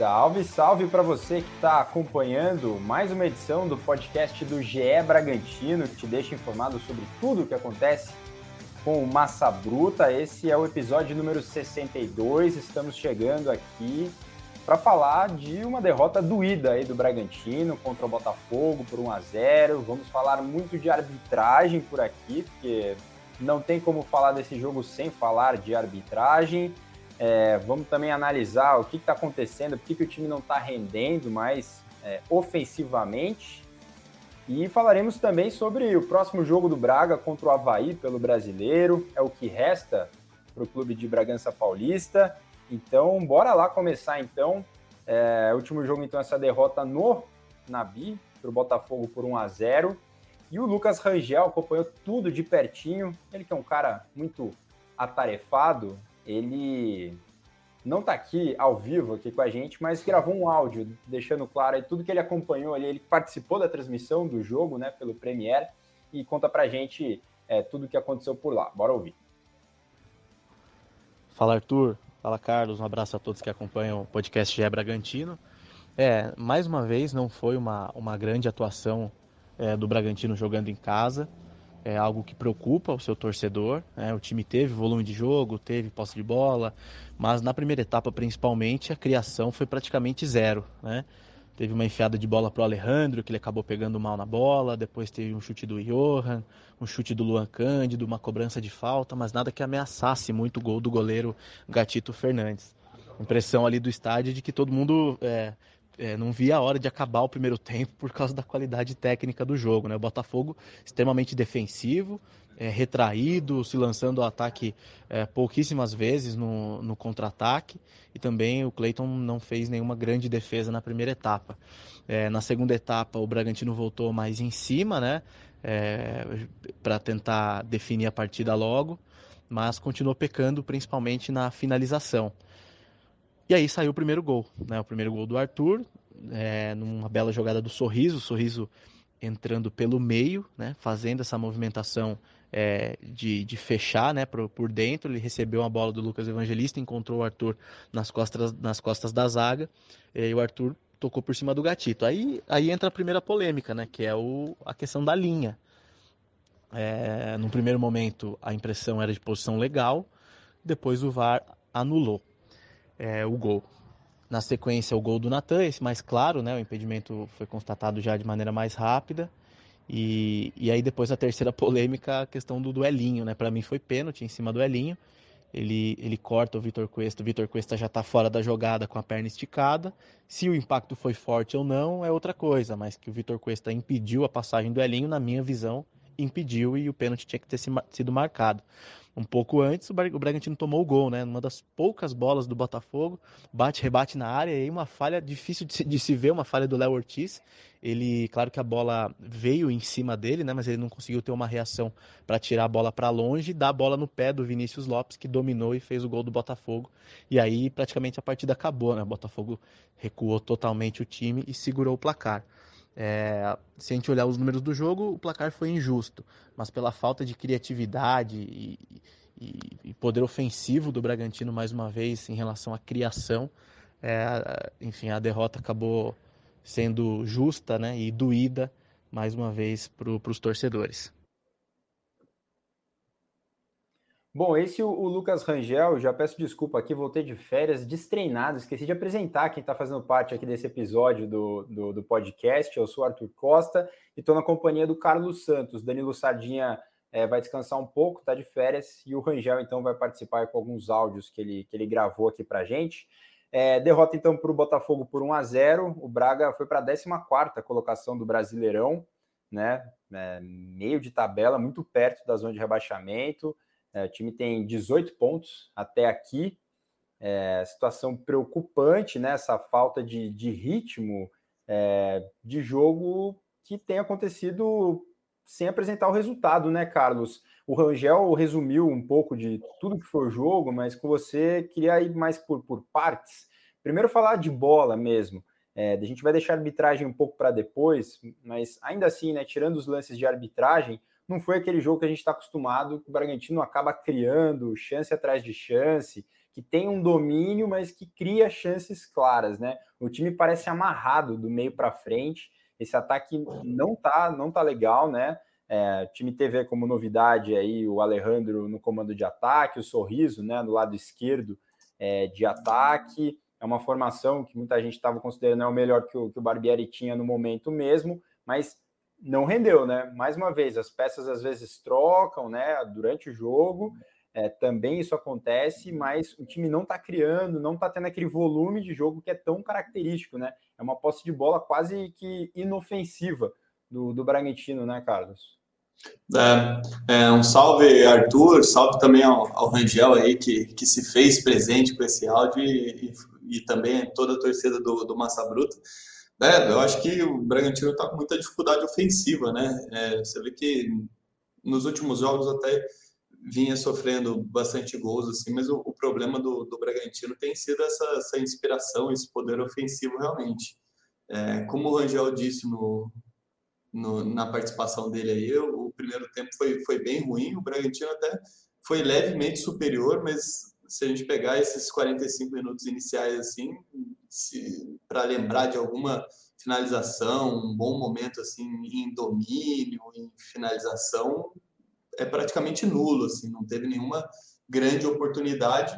Salve, salve para você que está acompanhando mais uma edição do podcast do GE Bragantino, que te deixa informado sobre tudo o que acontece com Massa Bruta. Esse é o episódio número 62. Estamos chegando aqui para falar de uma derrota doída aí do Bragantino contra o Botafogo por 1 a 0. Vamos falar muito de arbitragem por aqui, porque não tem como falar desse jogo sem falar de arbitragem. É, vamos também analisar o que está acontecendo, por que o time não está rendendo mais é, ofensivamente. E falaremos também sobre o próximo jogo do Braga contra o Havaí pelo brasileiro. É o que resta para o clube de Bragança Paulista. Então, bora lá começar então. É, último jogo, então, essa derrota no Nabi para o Botafogo por 1 a 0 E o Lucas Rangel acompanhou tudo de pertinho. Ele que é um cara muito atarefado, ele não está aqui ao vivo aqui com a gente, mas gravou um áudio deixando claro aí tudo que ele acompanhou ali. Ele participou da transmissão do jogo, né, pelo Premiere e conta pra gente é, tudo o que aconteceu por lá. Bora ouvir. Fala Arthur, fala Carlos, um abraço a todos que acompanham o podcast GE Bragantino. É, mais uma vez não foi uma, uma grande atuação é, do Bragantino jogando em casa é algo que preocupa o seu torcedor. Né? O time teve volume de jogo, teve posse de bola, mas na primeira etapa, principalmente, a criação foi praticamente zero. Né? Teve uma enfiada de bola para o Alejandro, que ele acabou pegando mal na bola. Depois teve um chute do Johan, um chute do Luan Cândido, uma cobrança de falta, mas nada que ameaçasse muito o gol do goleiro Gatito Fernandes. Impressão ali do estádio de que todo mundo é, é, não via a hora de acabar o primeiro tempo por causa da qualidade técnica do jogo. Né? O Botafogo extremamente defensivo, é, retraído, se lançando ao ataque é, pouquíssimas vezes no, no contra-ataque. E também o Cleiton não fez nenhuma grande defesa na primeira etapa. É, na segunda etapa, o Bragantino voltou mais em cima, né? É, para tentar definir a partida logo, mas continuou pecando principalmente na finalização. E aí saiu o primeiro gol, né? O primeiro gol do Arthur, é, numa bela jogada do Sorriso, Sorriso entrando pelo meio, né? Fazendo essa movimentação é, de, de, fechar, né? Por, por, dentro, ele recebeu uma bola do Lucas Evangelista, encontrou o Arthur nas costas, nas costas da zaga, e o Arthur tocou por cima do gatito. Aí, aí entra a primeira polêmica, né? Que é o, a questão da linha. É, no primeiro momento, a impressão era de posição legal, depois o VAR anulou é, o gol. Na sequência, o gol do Natan, esse mais claro, né? O impedimento foi constatado já de maneira mais rápida. E, e aí depois a terceira polêmica, a questão do duelinho, né? Para mim foi pênalti em cima do Elinho. Ele, ele corta o Vitor Cuesta, o Vitor Cuesta já está fora da jogada com a perna esticada. Se o impacto foi forte ou não é outra coisa, mas que o Vitor Cuesta impediu a passagem do Elinho, na minha visão, impediu e o pênalti tinha que ter sido marcado um pouco antes, o Bragantino tomou o gol, né? Uma das poucas bolas do Botafogo, bate, rebate na área, e aí uma falha difícil de se, de se ver, uma falha do Léo Ortiz. Ele, claro que a bola veio em cima dele, né? Mas ele não conseguiu ter uma reação para tirar a bola para longe, dar a bola no pé do Vinícius Lopes, que dominou e fez o gol do Botafogo. E aí praticamente a partida acabou, né? O Botafogo recuou totalmente o time e segurou o placar. É, se a gente olhar os números do jogo, o placar foi injusto, mas pela falta de criatividade e, e, e poder ofensivo do Bragantino, mais uma vez, em relação à criação, é, enfim, a derrota acabou sendo justa né, e doída, mais uma vez, para os torcedores. Bom, esse o, Lucas Rangel, já peço desculpa aqui, voltei de férias destreinado, esqueci de apresentar quem está fazendo parte aqui desse episódio do, do, do, podcast. Eu sou Arthur Costa e estou na companhia do Carlos Santos. Danilo Sardinha é, vai descansar um pouco, está de férias, e o Rangel então vai participar com alguns áudios que ele, que ele gravou aqui para gente. É, derrota então para o Botafogo por 1 a 0 O Braga foi para a 14 colocação do Brasileirão, né? É, meio de tabela, muito perto da zona de rebaixamento. É, o time tem 18 pontos até aqui. É, situação preocupante, né? Essa falta de, de ritmo é, de jogo que tem acontecido sem apresentar o resultado, né, Carlos? O Rangel resumiu um pouco de tudo que foi o jogo, mas com você queria ir mais por, por partes. Primeiro falar de bola mesmo. É, a gente vai deixar a arbitragem um pouco para depois, mas ainda assim, né, tirando os lances de arbitragem, não foi aquele jogo que a gente está acostumado, que o Bragantino acaba criando chance atrás de chance, que tem um domínio, mas que cria chances claras, né? O time parece amarrado do meio para frente. Esse ataque não tá, não tá legal, né? É, time teve como novidade aí o Alejandro no comando de ataque, o Sorriso, né, no lado esquerdo é, de ataque. É uma formação que muita gente estava considerando é o melhor que o, que o Barbieri tinha no momento mesmo, mas não rendeu, né? Mais uma vez, as peças às vezes trocam, né, durante o jogo. É, também isso acontece, mas o time não está criando, não está tendo aquele volume de jogo que é tão característico, né? É uma posse de bola quase que inofensiva do, do Bragantino, né, Carlos? É, é, um salve, Arthur, salve também ao, ao, Rangel aí, que, que se fez presente com esse áudio e, e, e também toda a torcida do, do Massa Bruta. É, eu acho que o Bragantino está com muita dificuldade ofensiva, né? É, você vê que nos últimos jogos até vinha sofrendo bastante gols, assim, mas o, o problema do, do, Bragantino tem sido essa, essa, inspiração, esse poder ofensivo realmente. É, como o Rangel disse no, no, na participação dele aí, o, o primeiro tempo foi, foi bem ruim, o Bragantino até foi levemente superior, mas se a gente pegar esses 45 minutos iniciais assim, para lembrar de alguma finalização, um bom momento assim em domínio, em finalização, é praticamente nulo, assim, não teve nenhuma grande oportunidade.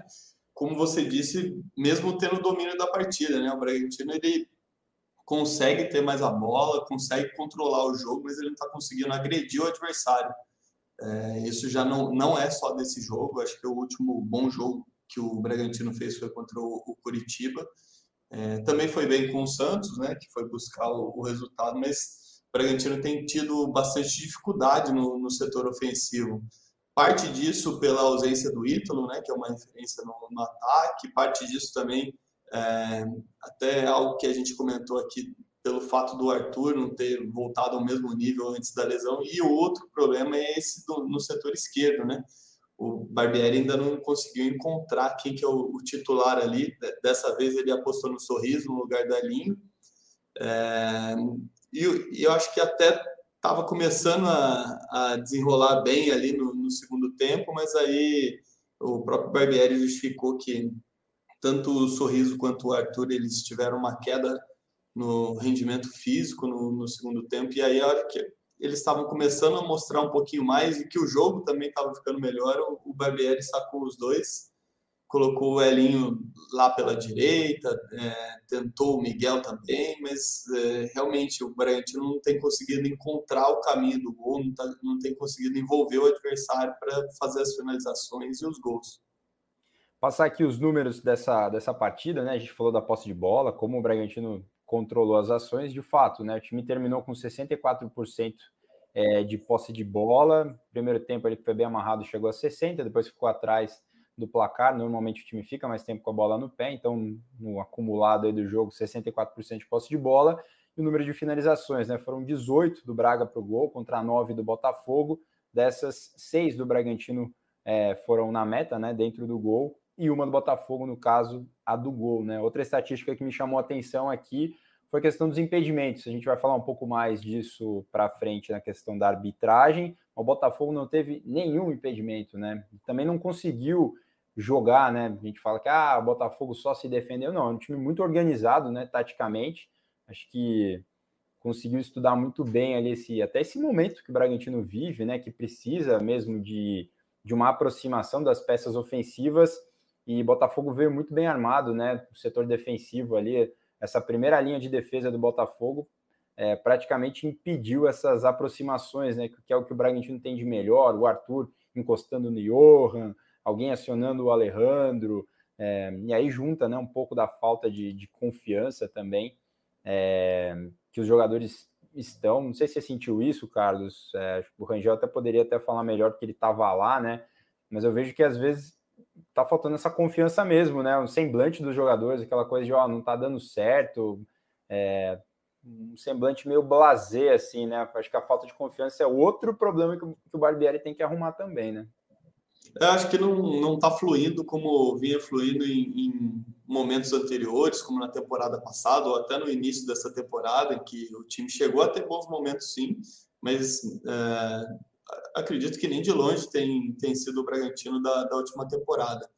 Como você disse, mesmo tendo o domínio da partida, né? O Bragantino ele consegue ter mais a bola, consegue controlar o jogo, mas ele não está conseguindo agredir o adversário. É, isso já não, não é só desse jogo. Acho que o último bom jogo que o Bragantino fez foi contra o, o Curitiba. É, também foi bem com o Santos, né? Que foi buscar o, o resultado, mas o Bragantino tem tido bastante dificuldade no, no setor ofensivo. Parte disso pela ausência do Ítalo, né, que é uma referência no, no ataque, parte disso também, é, até algo que a gente comentou aqui, pelo fato do Arthur não ter voltado ao mesmo nível antes da lesão, e o outro problema é esse do, no setor esquerdo, né? O Barbieri ainda não conseguiu encontrar quem que é o, o titular ali. Dessa vez ele apostou no Sorriso no lugar da Linho. É, e, e eu acho que até estava começando a, a, desenrolar bem ali no, no, segundo tempo, mas aí o próprio Barbieri justificou que tanto o Sorriso quanto o Arthur eles tiveram uma queda no rendimento físico no, no segundo tempo, e aí a hora que eles estavam começando a mostrar um pouquinho mais e que o jogo também estava ficando melhor, o, o Barbieri sacou os dois colocou o Elinho lá pela direita, é, tentou o Miguel também, mas é, realmente o Bragantino não tem conseguido encontrar o caminho do gol, não, tá, não tem conseguido envolver o adversário para fazer as finalizações e os gols. Passar aqui os números dessa, dessa partida, né? A gente falou da posse de bola, como o Bragantino controlou as ações, de fato, né? O time terminou com 64% é, de posse de bola. Primeiro tempo ele foi bem amarrado, chegou a 60%, depois ficou atrás do placar. Normalmente o time fica mais tempo com a bola no pé, então no acumulado aí do jogo, 64% de posse de bola. E o número de finalizações, né? Foram 18 do Braga para o gol contra 9 do Botafogo. Dessas, seis do Bragantino é, foram na meta, né? Dentro do gol, e uma do Botafogo, no caso, a do gol, né? Outra estatística que me chamou a atenção aqui foi a questão dos impedimentos. A gente vai falar um pouco mais disso para frente na questão da arbitragem. O Botafogo não teve nenhum impedimento, né? Também não conseguiu jogar, né? A gente fala que ah, o Botafogo só se defendeu. Não, é um time muito organizado, né? Taticamente. Acho que conseguiu estudar muito bem ali esse, até esse momento que o Bragantino vive, né? Que precisa mesmo de, de uma aproximação das peças ofensivas. E Botafogo veio muito bem armado, né? O setor defensivo ali, essa primeira linha de defesa do Botafogo é, praticamente impediu essas aproximações, né? Que é o que o Bragantino tem de melhor. O Arthur encostando no Johan, alguém acionando o Alejandro, é, e aí junta né, um pouco da falta de, de confiança também é, que os jogadores estão. Não sei se você sentiu isso, Carlos. É, o Rangel até poderia até falar melhor porque ele estava lá, né? Mas eu vejo que às vezes tá faltando essa confiança mesmo, né? O semblante dos jogadores, aquela coisa de ó, não tá dando certo, é, um semblante meio blasé, assim, né? Acho que a falta de confiança é outro problema que, o Barbieri tem que arrumar também, né? Eu acho que não está fluindo como vinha fluindo em, em, momentos anteriores, como na temporada passada, ou até no início dessa temporada, em que o time chegou a ter bons momentos sim, mas é, acredito que nem de longe tem, tem sido o Bragantino da, da última temporada.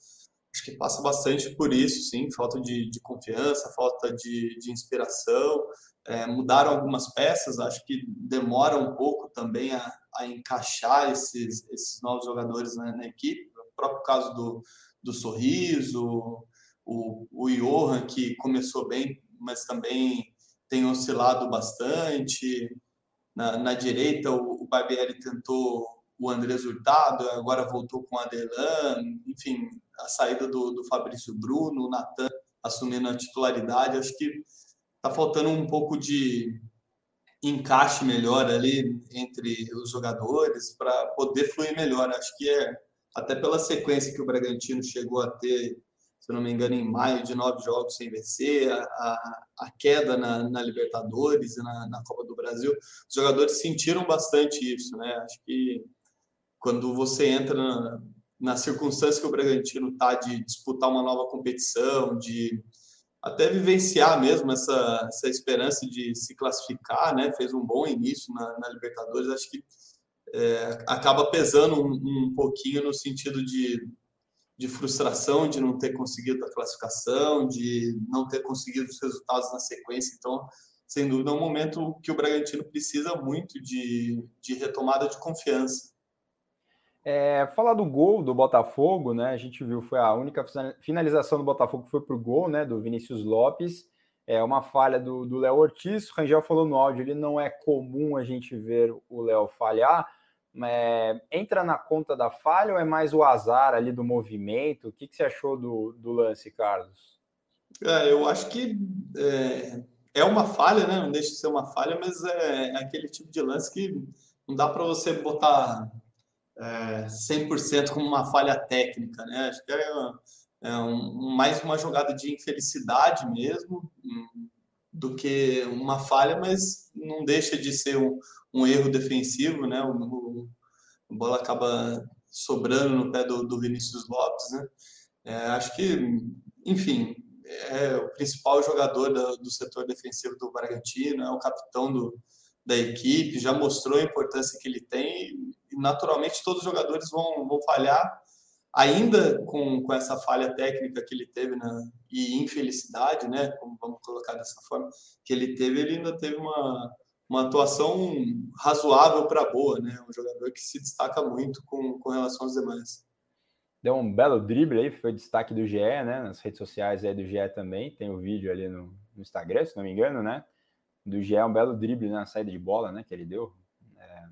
Acho que passa bastante por isso, sim, falta de, de confiança, falta de, de inspiração. É, mudaram algumas peças, acho que demora um pouco também a, a encaixar esses, esses novos jogadores na, na equipe. O próprio caso do, do Sorriso, o, o Johan, que começou bem, mas também tem oscilado bastante. Na, na direita, o, o Barbieri tentou o Andrés Hurtado, agora voltou com o Adelan, enfim, a saída do, do Fabrício Bruno, o Natan assumindo a titularidade, acho que está faltando um pouco de encaixe melhor ali entre os jogadores para poder fluir melhor. Acho que é até pela sequência que o Bragantino chegou a ter se não me engano, em maio, de nove jogos sem vencer, a, a, a queda na, na, Libertadores e na, na, Copa do Brasil, os jogadores sentiram bastante isso, né? Acho que quando você entra na, na circunstância que o Bragantino está de disputar uma nova competição, de até vivenciar mesmo essa, essa esperança de se classificar, né? Fez um bom início na, na Libertadores, acho que é, acaba pesando um, um pouquinho no sentido de de frustração de não ter conseguido a classificação, de não ter conseguido os resultados na sequência. Então, sem dúvida, é um momento que o Bragantino precisa muito de, de retomada de confiança. É, falar do gol do Botafogo, né? A gente viu, foi a única finalização do Botafogo que foi para o gol, né? Do Vinícius Lopes. É uma falha do Léo Ortiz. O Rangel falou no áudio, ele não é comum a gente ver o Léo falhar é, entra na conta da falha ou é mais o azar ali do movimento? O que, que você achou do, do lance, Carlos? É, eu acho que é, é, uma falha, né? Não deixa de ser uma falha, mas é, é aquele tipo de lance que não dá para você botar é, 100% como uma falha técnica, né? Acho que é, é um, mais uma jogada de infelicidade mesmo hum, do que uma falha, mas não deixa de ser um, um erro defensivo, né? O, a bola acaba sobrando no pé do, do Vinícius Lopes, né? É, acho que, enfim, é o principal jogador do, do setor defensivo do Bragantino, é o capitão do, da equipe, já mostrou a importância que ele tem e, naturalmente, todos os jogadores vão, vão falhar, ainda com, com essa falha técnica que ele teve na, e infelicidade, né, como vamos colocar dessa forma, que ele teve, ele ainda teve uma, uma atuação razoável para boa, né? Um jogador que se destaca muito com, com relação aos demais. Deu um belo drible aí, foi destaque do GE, né? Nas redes sociais aí do GE também, tem o um vídeo ali no, no, Instagram, se não me engano, né? Do GE, um belo drible na saída de bola, né? Que ele deu é,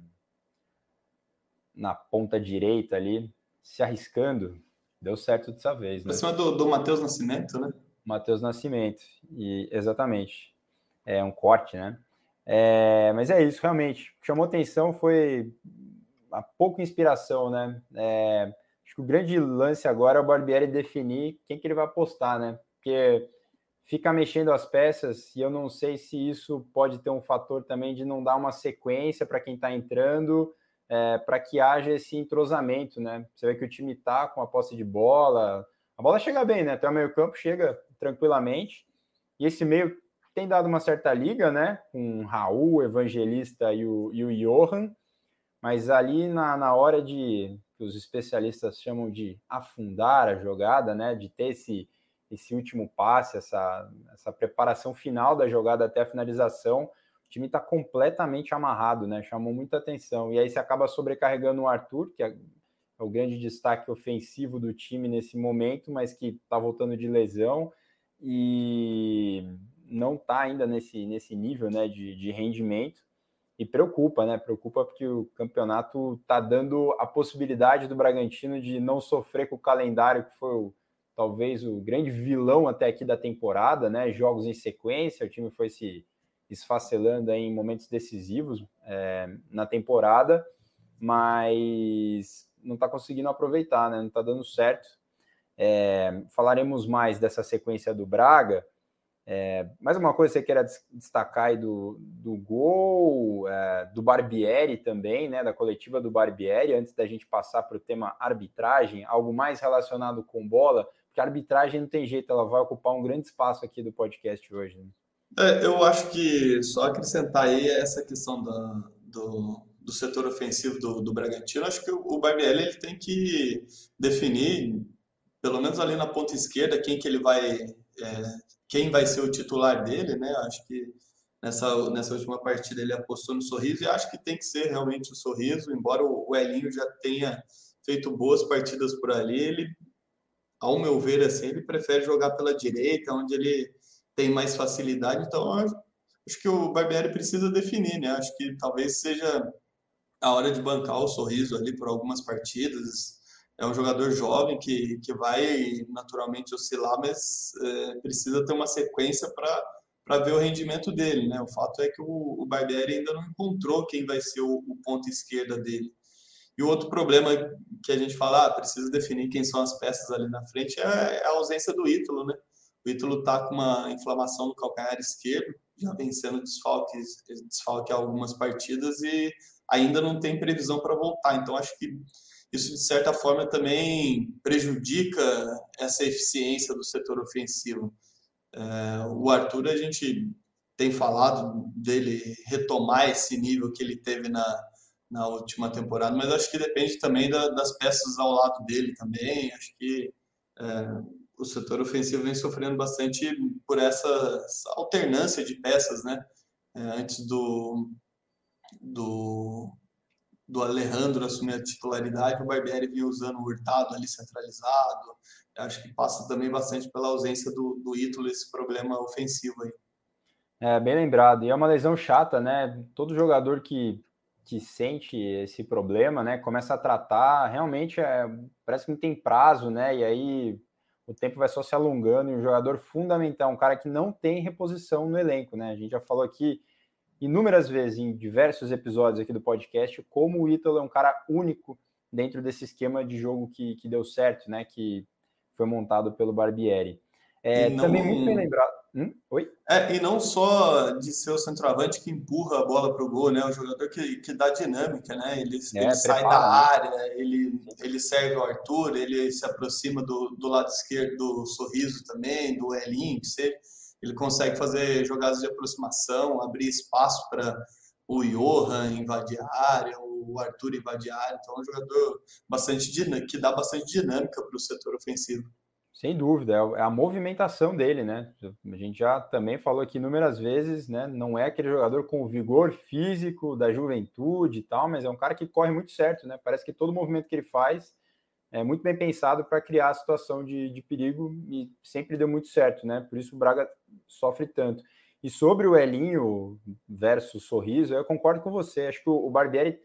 na ponta direita ali, se arriscando. Deu certo dessa vez, né? Pra cima do, do Matheus Nascimento, né? Matheus Nascimento, e exatamente. É um corte, né? É, mas é isso, realmente. chamou atenção foi a pouca inspiração, né? É, acho que o grande lance agora é o Barbieri definir quem que ele vai apostar, né? Porque fica mexendo as peças e eu não sei se isso pode ter um fator também de não dar uma sequência para quem está entrando, é, para que haja esse entrosamento, né? Você vê que o time está com a posse de bola, a bola chega bem, né? Até o meio campo chega tranquilamente, e esse meio tem dado uma certa liga, né? Com Raul, Evangelista e o, e o Johan, mas ali na, na hora de que os especialistas chamam de afundar a jogada, né? De ter esse, esse último passe, essa, essa preparação final da jogada até a finalização, o time está completamente amarrado, né? Chamou muita atenção. E aí você acaba sobrecarregando o Arthur, que é, é o grande destaque ofensivo do time nesse momento, mas que está voltando de lesão. E não está ainda nesse, nesse nível né, de, de rendimento e preocupa, né? Preocupa porque o campeonato está dando a possibilidade do Bragantino de não sofrer com o calendário que foi o, talvez o grande vilão até aqui da temporada, né? Jogos em sequência, o time foi se esfacelando em momentos decisivos é, na temporada, mas não está conseguindo aproveitar, né? Não está dando certo. É, falaremos mais dessa sequência do Braga é, mais uma coisa que você queira destacar aí do, do gol, é, do Barbieri também, né, da coletiva do Barbieri, antes da gente passar para o tema arbitragem, algo mais relacionado com bola, porque a arbitragem não tem jeito, ela vai ocupar um grande espaço aqui do podcast hoje. Né? É, eu acho que só acrescentar aí essa questão da, do, do setor ofensivo do, do Bragantino, acho que o, o Barbieri ele tem que definir, pelo menos ali na ponta esquerda, quem que ele vai, é, quem vai ser o titular dele, né? Acho que nessa, nessa última partida ele apostou no Sorriso e acho que tem que ser realmente o Sorriso, embora o, Elinho já tenha feito boas partidas por ali, ele, ao meu ver, assim, ele prefere jogar pela direita, onde ele tem mais facilidade, então acho que o Barbieri precisa definir, né? Acho que talvez seja a hora de bancar o sorriso ali por algumas partidas. É um jogador jovem que, que vai naturalmente oscilar, mas é, precisa ter uma sequência para ver o rendimento dele, né? O fato é que o, o Barbieri ainda não encontrou quem vai ser o, o ponto esquerda dele. E o outro problema que a gente fala, ah, precisa definir quem são as peças ali na frente, é, é a ausência do Ítalo, né? O Ítalo está com uma inflamação no calcanhar esquerdo, já vencendo desfalques, desfalque algumas partidas e ainda não tem previsão para voltar. Então, acho que isso, de certa forma, também prejudica essa eficiência do setor ofensivo. É, o Arthur, a gente tem falado dele retomar esse nível que ele teve na, na última temporada, mas acho que depende também da, das peças ao lado dele também. Acho que é, o setor ofensivo vem sofrendo bastante por essa, alternância de peças, né? É, antes do, do, do Alejandro assumir a titularidade, o Barbieri vinha usando o Hurtado ali centralizado. Acho que passa também bastante pela ausência do, do Ítalo esse problema ofensivo aí. É, bem lembrado. E é uma lesão chata, né? Todo jogador que, que sente esse problema, né, começa a tratar, realmente é, parece que não tem prazo, né? E aí o tempo vai só se alongando e um jogador fundamental, um cara que não tem reposição no elenco, né? A gente já falou aqui inúmeras vezes em diversos episódios aqui do podcast como o Ítalo é um cara único dentro desse esquema de jogo que, que deu certo, né? Que foi montado pelo Barbieri. É, não... Também muito bem lembrado. Hum? Oi? É, e não só de ser o centroavante que empurra a bola para o gol, né? O jogador que, que dá dinâmica, né? Ele, é, ele sai da né? área, ele, ele serve o Arthur, ele se aproxima do, do lado esquerdo do Sorriso também, do Elinho, que você, ele consegue fazer jogadas de aproximação, abrir espaço para o Johan invadir a área, o Arthur invadir a área. Então é um jogador bastante que dá bastante dinâmica para o setor ofensivo. Sem dúvida, é, é a movimentação dele, né? A gente já também falou aqui inúmeras vezes, né? Não é aquele jogador com o vigor físico da juventude e tal, mas é um cara que corre muito certo, né? Parece que todo movimento que ele faz é muito bem pensado para criar a situação de, de perigo e sempre deu muito certo, né? Por isso o Braga sofre tanto. E sobre o Elinho versus Sorriso, eu concordo com você. Acho que o Barbieri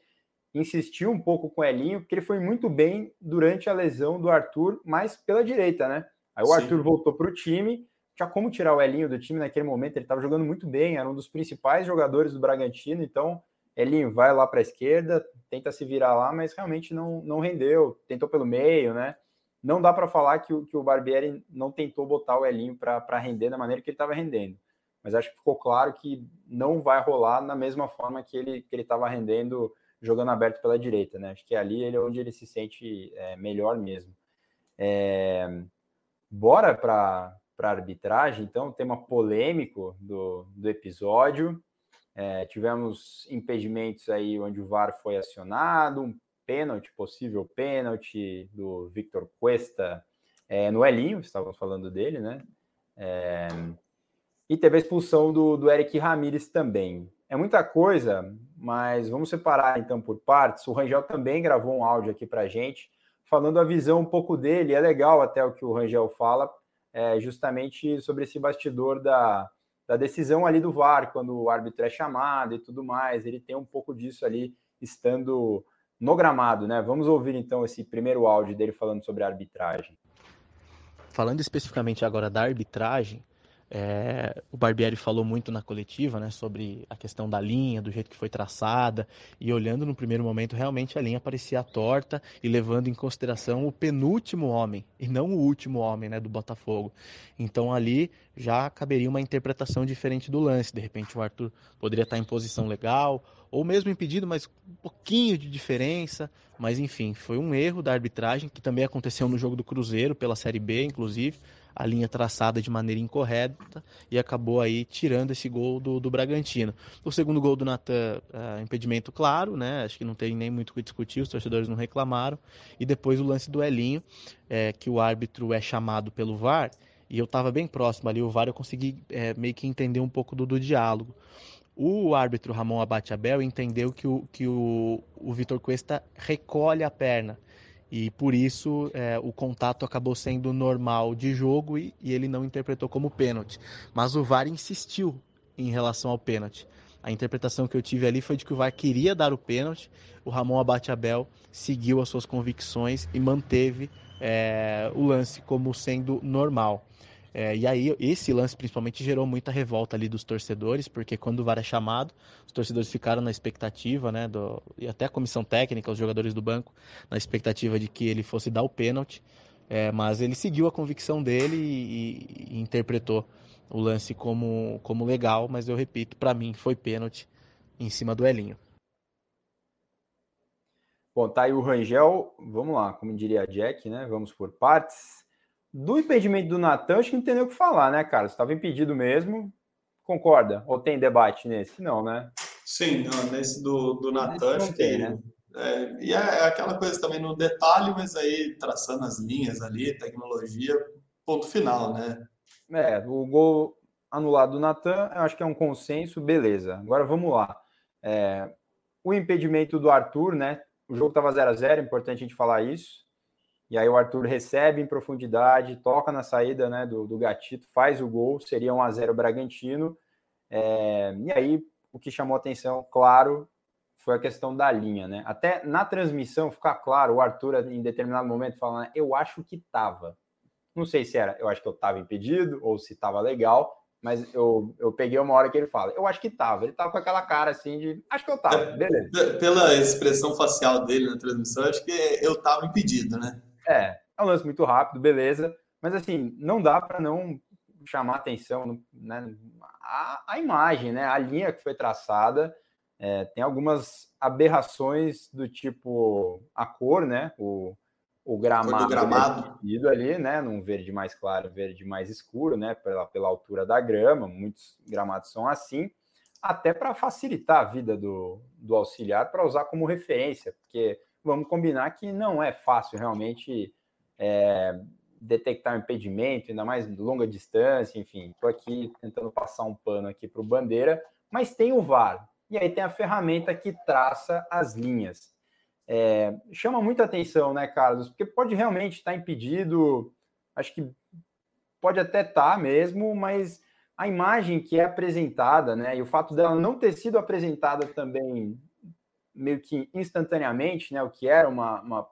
insistiu um pouco com o Elinho, porque ele foi muito bem durante a lesão do Arthur, mas pela direita, né? Aí o Sim. Arthur voltou para o time, tinha como tirar o Elinho do time naquele momento, ele estava jogando muito bem, era um dos principais jogadores do Bragantino, então Elinho vai lá para a esquerda, tenta se virar lá, mas realmente não, não rendeu, tentou pelo meio, né? Não dá para falar que o, que o Barbieri não tentou botar o Elinho para render da maneira que ele estava rendendo, mas acho que ficou claro que não vai rolar na mesma forma que ele que ele estava rendendo jogando aberto pela direita, né? Acho que ali ele é onde ele se sente é, melhor mesmo. É, bora para a arbitragem, então, tema polêmico do, do episódio. É, tivemos impedimentos aí onde o VAR foi acionado, um pênalti, possível pênalti do Victor Cuesta é, no Elinho, estávamos falando dele, né? É, e teve a expulsão do, do Eric Ramírez também. É muita coisa, mas vamos separar então por partes. O Rangel também gravou um áudio aqui para gente, falando a visão um pouco dele. É legal até o que o Rangel fala, é, justamente sobre esse bastidor da, da decisão ali do VAR, quando o árbitro é chamado e tudo mais. Ele tem um pouco disso ali estando no gramado, né? Vamos ouvir então esse primeiro áudio dele falando sobre a arbitragem. Falando especificamente agora da arbitragem, é, o Barbieri falou muito na coletiva né, sobre a questão da linha, do jeito que foi traçada, e olhando no primeiro momento, realmente a linha parecia torta e levando em consideração o penúltimo homem, e não o último homem né, do Botafogo. Então ali já caberia uma interpretação diferente do lance. De repente o Arthur poderia estar em posição legal, ou mesmo impedido, mas um pouquinho de diferença. Mas enfim, foi um erro da arbitragem, que também aconteceu no jogo do Cruzeiro, pela Série B, inclusive a linha traçada de maneira incorreta e acabou aí tirando esse gol do, do Bragantino. O segundo gol do Natan, uh, impedimento claro, né? Acho que não tem nem muito o que discutir, os torcedores não reclamaram. E depois o lance do Elinho, é, que o árbitro é chamado pelo VAR, e eu estava bem próximo ali, o VAR eu consegui é, meio que entender um pouco do, do diálogo. O árbitro Ramon Abate Abel entendeu que o, que o, o Vitor Cuesta recolhe a perna e por isso é, o contato acabou sendo normal de jogo e, e, ele não interpretou como pênalti. Mas o VAR insistiu em relação ao pênalti. A interpretação que eu tive ali foi de que o VAR queria dar o pênalti, o Ramon Abate Abel seguiu as suas convicções e manteve é, o lance como sendo normal. É, e aí, esse lance principalmente gerou muita revolta ali dos torcedores, porque quando o VAR é chamado, os torcedores ficaram na expectativa, né, do, e até a comissão técnica, os jogadores do banco, na expectativa de que ele fosse dar o pênalti, é, mas ele seguiu a convicção dele e, e, interpretou o lance como, como legal, mas eu repito, para mim foi pênalti em cima do Elinho. Bom, tá aí o Rangel, vamos lá, como diria a Jack, né? Vamos por partes. Do impedimento do Natan, acho que não tem nem o que falar, né, cara? Estava impedido mesmo. Concorda? Ou tem debate nesse? Não, né? Sim, não, nesse do, do Natan, acho que. Né? É, e é aquela coisa também no detalhe, mas aí traçando as linhas ali, tecnologia, ponto final, né? É, o gol anulado do Natan, eu acho que é um consenso, beleza. Agora vamos lá. É, o impedimento do Arthur, né? O jogo estava 0 a 0 é importante a gente falar isso. E aí o Arthur recebe em profundidade, toca na saída né, do, do Gatito, faz o gol, seria 1 a 0 Bragantino. É, e aí o que chamou atenção, claro, foi a questão da linha, né? Até na transmissão ficar claro, o Arthur em determinado momento falando, eu acho que tava. Não sei se era, eu acho que eu tava impedido ou se tava legal, mas eu, eu peguei uma hora que ele fala, eu acho que tava. Ele tava com aquela cara assim de, acho que eu tava, é, beleza. Pela expressão facial dele na transmissão, acho que eu tava impedido, né? É, é um lance muito rápido, beleza. Mas assim, não dá para não chamar atenção né, a, a, imagem, né? A linha que foi traçada. É, tem algumas aberrações do tipo a cor, né? O, o gramado, gramado. Ali, né? Num verde mais claro, verde mais escuro, né? Pela, pela altura da grama, muitos gramados são assim, até para facilitar a vida do, do auxiliar para usar como referência, porque vamos combinar que não é fácil realmente é, detectar um impedimento, ainda mais longa distância, enfim. Estou aqui tentando passar um pano aqui para o Bandeira, mas tem o VAR. E aí tem a ferramenta que traça as linhas. É, chama muita atenção, né, Carlos? Porque pode realmente estar impedido, acho que pode até estar tá mesmo, mas a imagem que é apresentada, né, e o fato dela não ter sido apresentada também meio que instantaneamente, né, o que era uma, uma,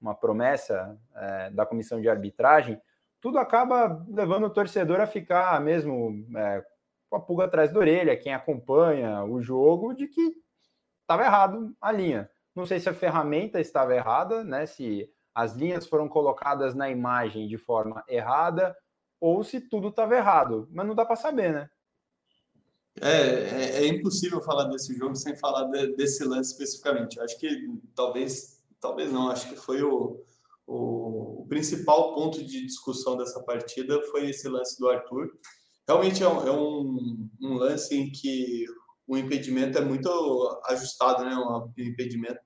uma promessa é, da comissão de arbitragem, tudo acaba levando o torcedor a ficar mesmo é, com a pulga atrás da orelha, quem acompanha o jogo, de que estava errado a linha. Não sei se a ferramenta estava errada, né, se as linhas foram colocadas na imagem de forma errada, ou se tudo estava errado, mas não dá para saber, né? É, é, é, impossível falar desse jogo sem falar de, desse lance especificamente. Acho que talvez, talvez não, acho que foi o, o, o, principal ponto de discussão dessa partida foi esse lance do Arthur. Realmente é um, é um, um lance em que o impedimento é muito ajustado, né? Um impedimento,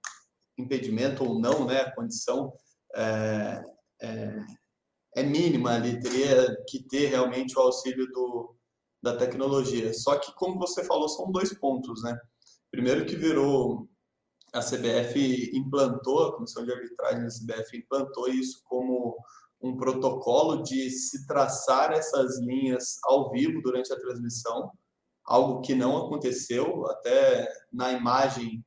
impedimento ou não, né? A condição é, é, é mínima ali, teria que ter realmente o auxílio do da tecnologia. Só que, como você falou, são dois pontos, né? Primeiro que virou a CBF implantou, a comissão de arbitragem da CBF implantou isso como um protocolo de se traçar essas linhas ao vivo durante a transmissão, algo que não aconteceu, até na imagem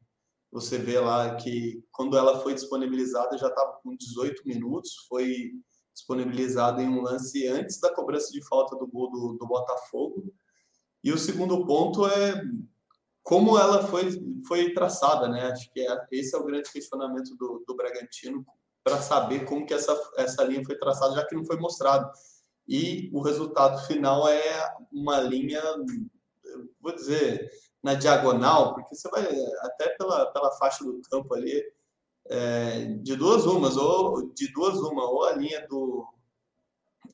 você vê lá que quando ela foi disponibilizada já estava com 18 minutos, foi disponibilizado em um lance antes da cobrança de falta do gol do, do Botafogo. E o segundo ponto é como ela foi, foi traçada, né? Acho que é, esse é o grande questionamento do, do Bragantino para saber como que essa, essa linha foi traçada, já que não foi mostrado. E o resultado final é uma linha, vou dizer, na diagonal, porque você vai até pela, pela faixa do campo ali, é, de duas umas, ou de duas uma, ou a linha do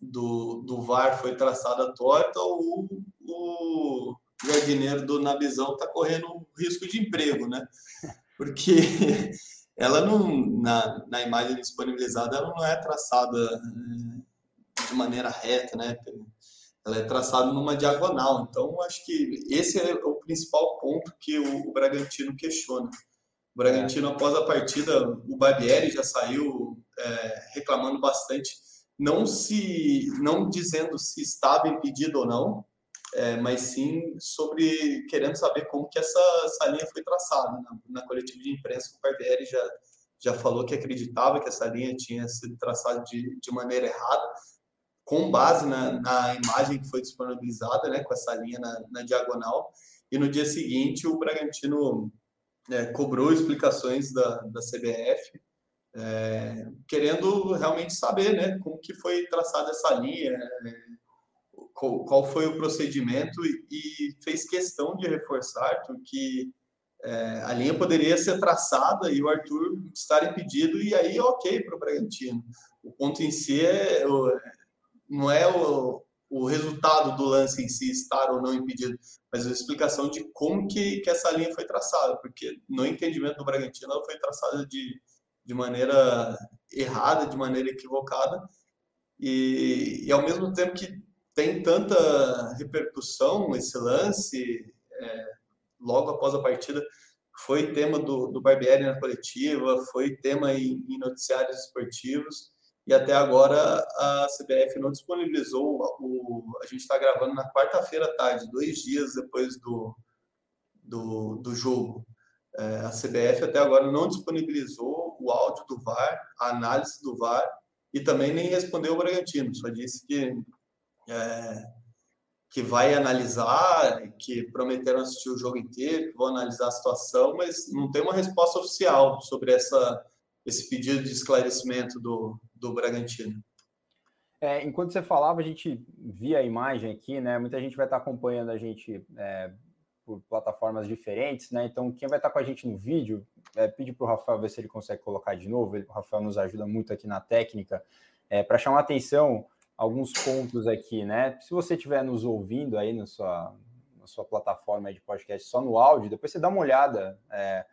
do, do VAR foi traçada torta, ou o jardineiro do Nabizão está correndo risco de emprego, né? Porque ela não, na, na imagem disponibilizada, ela não é traçada eh, de maneira reta, né? Ela é traçada numa diagonal. Então, acho que esse é o principal ponto que o, o Bragantino questiona. O Bragantino, após a partida, o Barbieri já saiu é, reclamando bastante, não se, não dizendo se estava impedido ou não, é, mas sim sobre querendo saber como que essa, essa linha foi traçada. Na, na coletiva de imprensa, o Barbieri já, já falou que acreditava que essa linha tinha sido traçada de, de maneira errada, com base na, na imagem que foi disponibilizada, né, com essa linha na, na diagonal, e no dia seguinte o Bragantino é, cobrou explicações da, da CBF, é, querendo realmente saber né, como que foi traçada essa linha, é, qual, qual, foi o procedimento e, e, fez questão de reforçar que é, a linha poderia ser traçada e o Arthur estar impedido e aí ok para o Bragantino. O ponto em si é, não é o, o resultado do lance em si estar ou não impedido, mas a explicação de como que, que essa linha foi traçada, porque no entendimento do Bragantino ela foi traçada de, de maneira errada, de maneira equivocada, e, e ao mesmo tempo que tem tanta repercussão esse lance, é, logo após a partida, foi tema do, do Barbieri na coletiva, foi tema em, em noticiários esportivos, e até agora a CBF não disponibilizou o. A gente está gravando na quarta-feira à tarde, dois dias depois do, do, do jogo. É, a CBF até agora não disponibilizou o áudio do VAR, a análise do VAR, e também nem respondeu o Bragantino, só disse que, é, que vai analisar, que prometeram assistir o jogo inteiro, que vão analisar a situação, mas não tem uma resposta oficial sobre essa, esse pedido de esclarecimento do, do Bragantino. É, enquanto você falava, a gente via a imagem aqui, né? Muita gente vai estar acompanhando a gente é, por plataformas diferentes, né? Então, quem vai estar com a gente no vídeo, é, pede para o Rafael ver se ele consegue colocar de novo. Ele, o Rafael nos ajuda muito aqui na técnica, é, para chamar atenção alguns pontos aqui, né? Se você estiver nos ouvindo aí na sua, na sua plataforma de podcast só no áudio, depois você dá uma olhada é,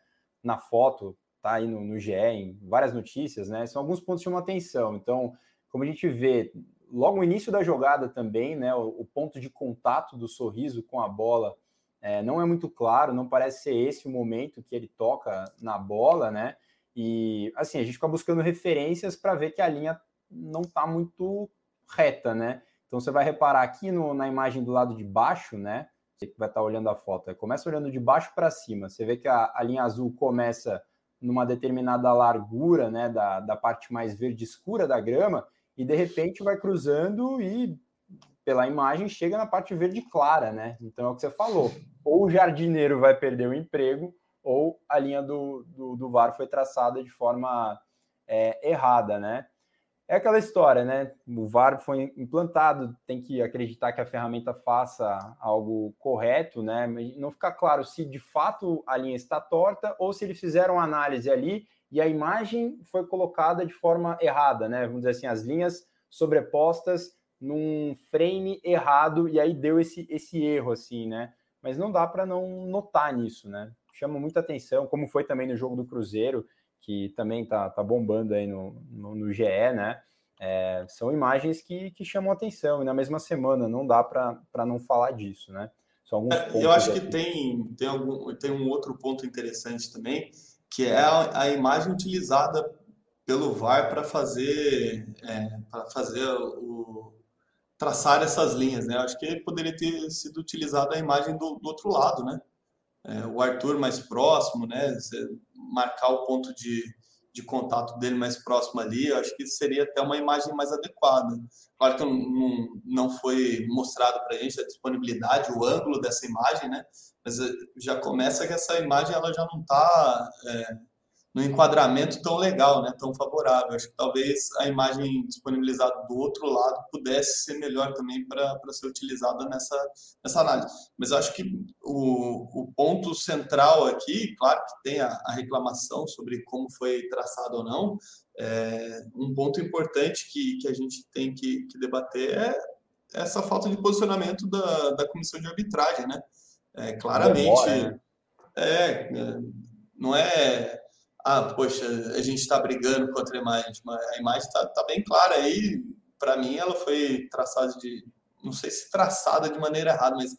na foto tá aí no, no GE, em várias notícias, né? São alguns pontos que chamam atenção. Então, como a gente vê logo no início da jogada também, né? O, o ponto de contato do sorriso com a bola é, não é muito claro, não parece ser esse o momento que ele toca na bola, né? E assim, a gente fica buscando referências para ver que a linha não está muito reta, né? Então você vai reparar aqui no, na imagem do lado de baixo, né? Você que vai estar tá olhando a foto, começa olhando de baixo para cima. Você vê que a, a linha azul começa numa determinada largura, né, da, da parte mais verde escura da grama, e de repente vai cruzando e pela imagem chega na parte verde clara, né? Então é o que você falou. Ou o jardineiro vai perder o emprego, ou a linha do, do, do VAR foi traçada de forma é, errada, né? É aquela história, né? O VAR foi implantado, tem que acreditar que a ferramenta faça algo correto, né? Não fica claro se de fato a linha está torta ou se eles fizeram análise ali e a imagem foi colocada de forma errada, né? Vamos dizer assim, as linhas sobrepostas num frame errado e aí deu esse, esse erro, assim, né? Mas não dá para não notar nisso, né? Chama muita atenção, como foi também no jogo do Cruzeiro que também tá, tá bombando aí no, no, no GE, né? É, são imagens que, que chamam atenção, e na mesma semana não dá para não falar disso, né? É, eu acho aqui. que tem, tem, algum, tem um outro ponto interessante também, que é a, a imagem utilizada pelo VAR para fazer, é, para fazer o, traçar essas linhas, né? Eu acho que poderia ter sido utilizada a imagem do, do outro lado, né? É, o Arthur mais próximo, né? Marcar o ponto de, de contato dele mais próximo ali, eu acho que seria até uma imagem mais adequada. Claro que não, não foi mostrado para a gente a disponibilidade, o ângulo dessa imagem, né? Mas eh, já começa que essa imagem ela já não está é, no enquadramento tão legal, né, tão favorável. Acho que talvez a imagem disponibilizada do outro lado pudesse ser melhor também para ser utilizada nessa, nessa análise. Mas acho que o, o ponto central aqui, claro que tem a, a reclamação sobre como foi traçado ou não, é, um ponto importante que, que a gente tem que, que debater é essa falta de posicionamento da, da comissão de arbitragem, né? É, claramente, né? é, é, não é ah, poxa, a gente está brigando contra a imagem, mas a imagem está tá bem clara aí. Para mim, ela foi traçada de, não sei se traçada de maneira errada, mas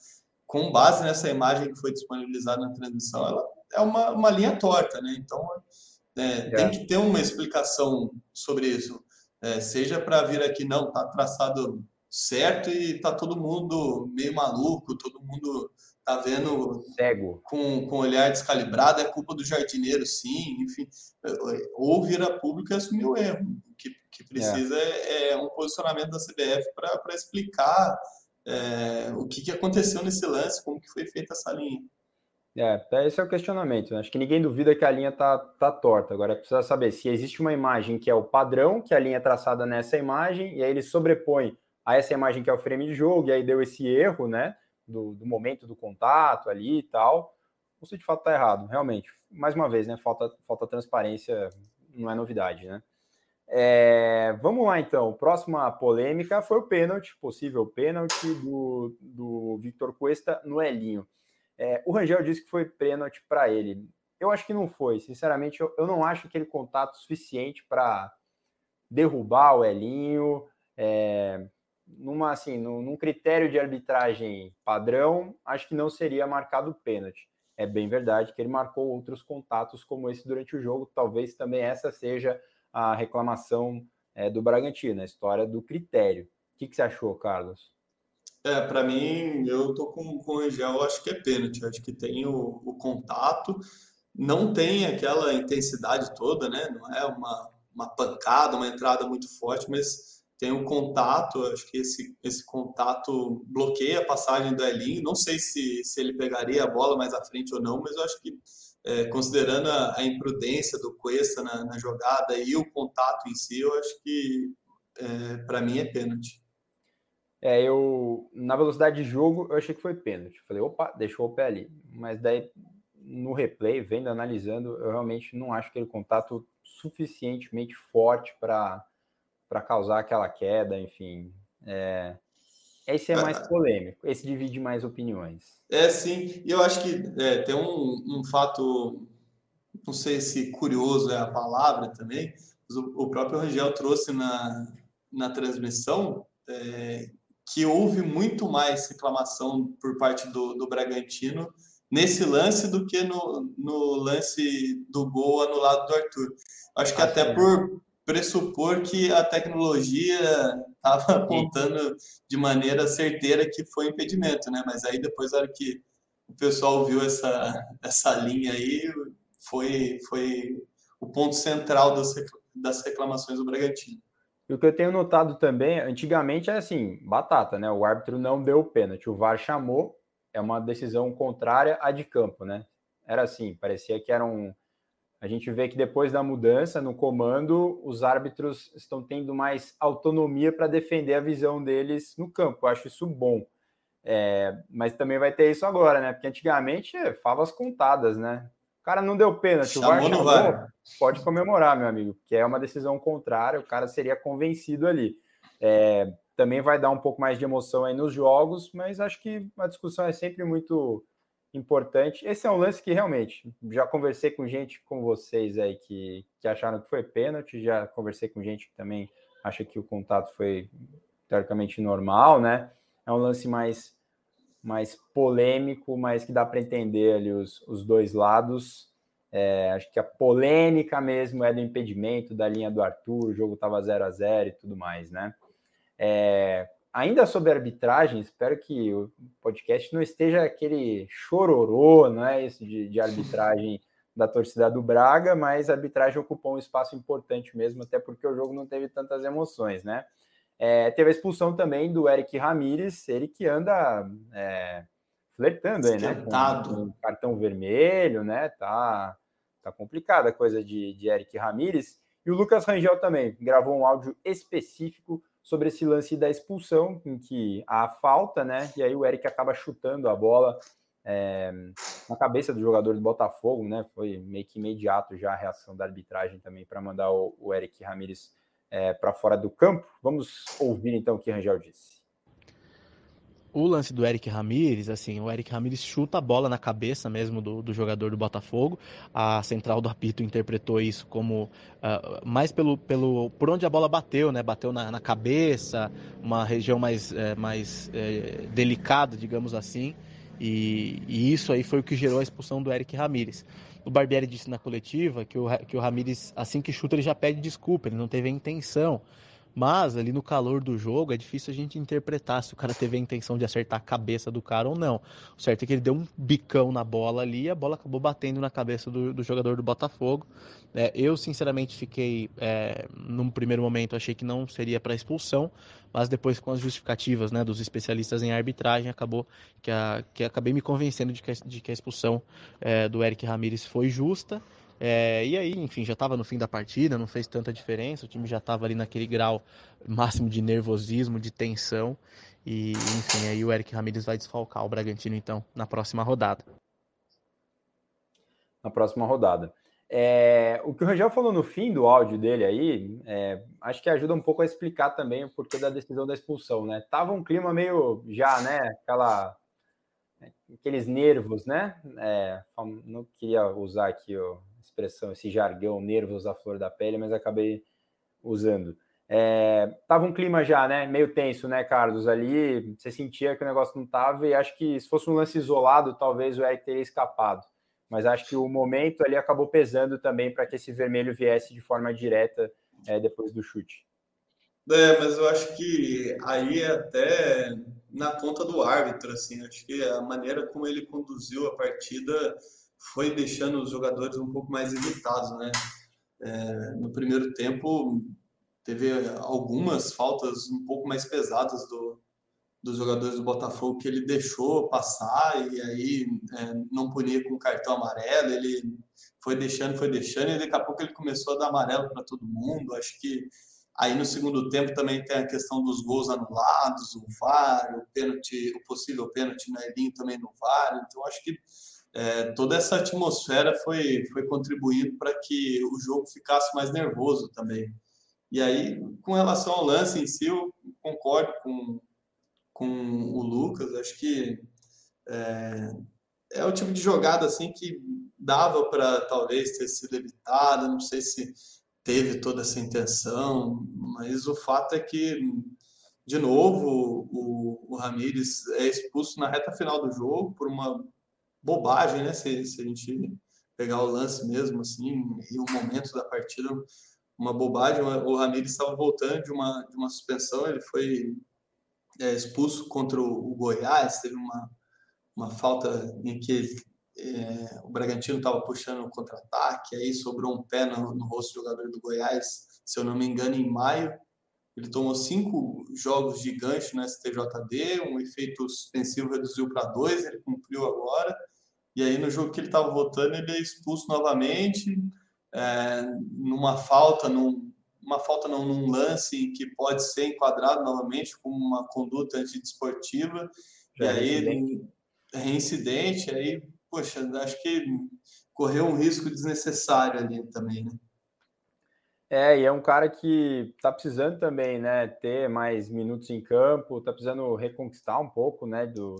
com base nessa imagem que foi disponibilizada na transmissão, ela é uma, uma linha torta, né? Então, é, é. tem que ter uma explicação sobre isso. É, seja para vir aqui, não, tá traçado certo e tá todo mundo meio maluco, todo mundo tá vendo cego com, com olhar descalibrado, é culpa do jardineiro, sim, enfim, ou vira público e assumir o erro. O que, que precisa é. é, um posicionamento da CBF para explicar é, o que, que aconteceu nesse lance, como que foi feita essa linha. É, esse é o questionamento. Né? Acho que ninguém duvida que a linha tá, tá torta. Agora precisa saber se existe uma imagem que é o padrão, que a linha é traçada nessa imagem, e aí ele sobrepõe a essa imagem que é o frame de jogo, e aí deu esse erro, né? Do, do momento do contato ali e tal, ou se de fato está errado, realmente. Mais uma vez, né? Falta, falta transparência, não é novidade, né? É, vamos lá então. Próxima polêmica foi o pênalti, possível pênalti do, do Victor Cuesta no Elinho. É, o Rangel disse que foi pênalti para ele. Eu acho que não foi. Sinceramente, eu, eu não acho aquele contato suficiente para derrubar o Elinho. É, numa assim, num, num critério de arbitragem padrão, acho que não seria marcado pênalti. É bem verdade que ele marcou outros contatos como esse durante o jogo. Talvez também essa seja a reclamação é, do Bragantino, a história do critério. O que, que você achou, Carlos? É, para mim, eu tô com, com o Angel, acho que é pênalti. Acho que tem o, o contato, não tem aquela intensidade toda, né? Não é uma, uma pancada, uma entrada muito forte, mas tem um contato, acho que esse, esse contato bloqueia a passagem do Elinho. Não sei se, se ele pegaria a bola mais à frente ou não, mas eu acho que, é, considerando a, a, imprudência do Cuesta na, na, jogada e o contato em si, eu acho que, é, para mim, é pênalti. É, eu, na velocidade de jogo, eu achei que foi pênalti. Falei, opa, deixou o pé ali. Mas daí, no replay, vendo, analisando, eu realmente não acho aquele contato suficientemente forte para para causar aquela queda, enfim. É, esse é mais polêmico, esse divide mais opiniões. É, sim. E eu acho que é, tem um, um, fato, não sei se curioso é a palavra também, mas o, o próprio Rangel trouxe na, na transmissão é, que houve muito mais reclamação por parte do, do Bragantino nesse lance do que no, no lance do gol anulado do Arthur. Acho que até por, pressupor que a tecnologia estava apontando de maneira certeira que foi impedimento, né? Mas aí depois, na hora que o pessoal viu essa, essa linha aí, foi, foi o ponto central das, das reclamações do Bragantino. E o que eu tenho notado também, antigamente é assim, batata, né? O árbitro não deu o pênalti, o VAR chamou, é uma decisão contrária à de campo, né? Era assim, parecia que era um, a gente vê que depois da mudança no comando, os árbitros estão tendo mais autonomia para defender a visão deles no campo. Eu acho isso bom. É, mas também vai ter isso agora, né? Porque antigamente é favas contadas, né? O cara não deu pênalti, o VAR chamou, vai. pode comemorar, meu amigo, que é uma decisão contrária, o cara seria convencido ali. É, também vai dar um pouco mais de emoção aí nos jogos, mas acho que a discussão é sempre muito importante. Esse é um lance que realmente já conversei com gente com vocês aí que, que acharam que foi pênalti, já conversei com gente que também acha que o contato foi teoricamente normal, né? É um lance mais, mais polêmico, mas que dá para entender ali os, os dois lados. É, acho que a polêmica mesmo é do impedimento da linha do Arthur, o jogo estava 0 a 0 e tudo mais, né? É, ainda sobre arbitragem, espero que o podcast não esteja aquele chororô, não é isso de, de arbitragem da torcida do Braga, mas a arbitragem ocupou um espaço importante mesmo, até porque o jogo não teve tantas emoções, né? É, teve a expulsão também do Eric Ramírez, ele que anda é, flertando aí, né? Com, com cartão vermelho, né? Tá, tá complicada a coisa de, de Eric Ramírez. E o Lucas Rangel também gravou um áudio específico sobre esse lance da expulsão, em que há falta, né? E aí o Eric acaba chutando a bola é, na cabeça do jogador do Botafogo, né? Foi meio que imediato já a reação da arbitragem também para mandar o, o, Eric Ramírez é, para fora do campo. Vamos ouvir então o que Rangel disse o lance do Eric Ramírez, assim, o Eric Ramírez chuta a bola na cabeça mesmo do, do jogador do Botafogo. A central do apito interpretou isso como uh, mais pelo, pelo por onde a bola bateu, né? Bateu na, na cabeça, uma região mais, é, mais é, delicada, digamos assim. E, e, isso aí foi o que gerou a expulsão do Eric Ramírez. O Barbieri disse na coletiva que o, que o Ramírez, assim que chuta, ele já pede desculpa, ele não teve a intenção. Mas ali no calor do jogo é difícil a gente interpretar se o cara teve a intenção de acertar a cabeça do cara ou não. O certo é que ele deu um bicão na bola ali e a bola acabou batendo na cabeça do, do jogador do Botafogo. É, eu, sinceramente, fiquei. É, num primeiro momento, achei que não seria para expulsão, mas depois, com as justificativas né, dos especialistas em arbitragem, acabou que, a, que acabei me convencendo de que a, de que a expulsão é, do Eric Ramírez foi justa. É, e aí, enfim, já estava no fim da partida, não fez tanta diferença, o time já estava ali naquele grau máximo de nervosismo, de tensão. E, enfim, aí o Eric Ramírez vai desfalcar o Bragantino, então, na próxima rodada. Na próxima rodada. É, o que o Rangel falou no fim do áudio dele aí, é, acho que ajuda um pouco a explicar também o porquê da decisão da expulsão, né? Tava um clima meio já, né? Aquela, aqueles nervos, né? É, não queria usar aqui o, expressão, esse jargão, nervos à flor da pele, mas acabei usando. É, tava um clima já, né? Meio tenso, né, Carlos? Ali você sentia que o negócio não tava, e acho que se fosse um lance isolado, talvez o Eric teria escapado. Mas acho que o momento ali acabou pesando também para que esse vermelho viesse de forma direta é, depois do chute. É, mas eu acho que aí é até na conta do árbitro, assim, acho que a maneira como ele conduziu a partida foi deixando os jogadores um pouco mais irritados, né? É, no primeiro tempo teve algumas faltas um pouco mais pesadas do, dos jogadores do Botafogo que ele deixou passar e aí é, não punia com cartão amarelo, ele foi deixando, foi deixando e daqui a pouco ele começou a dar amarelo para todo mundo. Acho que aí no segundo tempo também tem a questão dos gols anulados, o VAR, o pênalti, o possível pênalti na Elinho também no VAR. Então acho que é, toda essa atmosfera foi, foi contribuindo para que o jogo ficasse mais nervoso também. E aí, com relação ao lance em si, eu concordo com, com o Lucas, acho que é, é o tipo de jogada assim que dava para talvez ter sido evitada, não sei se teve toda essa intenção, mas o fato é que, de novo, o, o Ramires é expulso na reta final do jogo por uma bobagem, né? Se, se a gente pegar o lance mesmo, assim, e o momento da partida, uma bobagem. O Ramires estava voltando de uma, de uma suspensão, ele foi é, expulso contra o, Goiás, teve uma, uma falta em que é, o Bragantino estava puxando o contra-ataque, aí sobrou um pé no, no rosto do jogador do Goiás, se eu não me engano, em maio. Ele tomou cinco jogos de gancho no STJD, um efeito suspensivo reduziu para dois, ele cumpriu agora. E aí, no jogo que ele estava votando, ele é expulso novamente, é, numa falta, num, uma falta não, num lance que pode ser enquadrado novamente como uma conduta antidesportiva. e é aí, reincidente. reincidente, aí, poxa, acho que correu um risco desnecessário ali também, né? É, e é um cara que tá precisando também, né, ter mais minutos em campo, tá precisando reconquistar um pouco, né, do,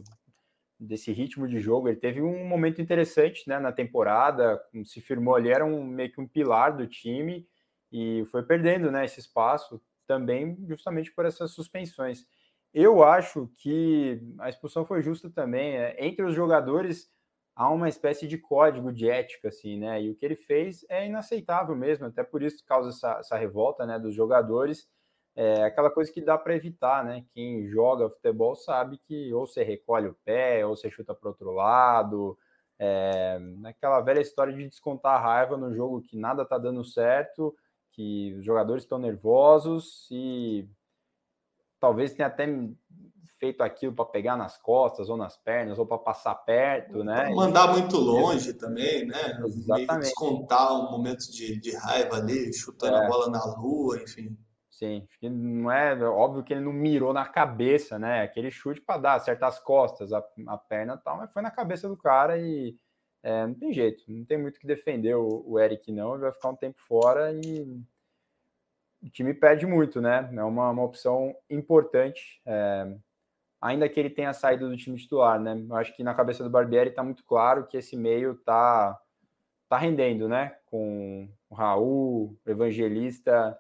desse ritmo de jogo. Ele teve um momento interessante, né, na temporada, se firmou ali, era um, meio que um pilar do time e foi perdendo, né, esse espaço também justamente por essas suspensões. Eu acho que a expulsão foi justa também. É, entre os jogadores, há uma espécie de código de ética, assim, né? E o que ele fez é inaceitável mesmo, até por isso causa essa, essa revolta, né, dos jogadores. É aquela coisa que dá para evitar, né? Quem joga futebol sabe que ou você recolhe o pé, ou você chuta para outro lado. É, aquela velha história de descontar a raiva no jogo que nada tá dando certo, que os jogadores estão nervosos e talvez tenha até feito aquilo para pegar nas costas ou nas pernas ou para passar perto, né? Mandar muito longe também, né? Exatamente. Descontar um momento de, de raiva ali, chutando é. a bola na lua, enfim. Sim, não é óbvio que ele não mirou na cabeça, né? Aquele chute para dar certas costas, a, a perna tal, mas foi na cabeça do cara e é, não tem jeito, não tem muito que defender o, o Eric, não. Ele vai ficar um tempo fora e o time perde muito, né? É uma, uma opção importante, é, ainda que ele tenha saído do time titular, né? Eu acho que na cabeça do Barbieri está muito claro que esse meio tá, tá rendendo, né? Com o Raul, o Evangelista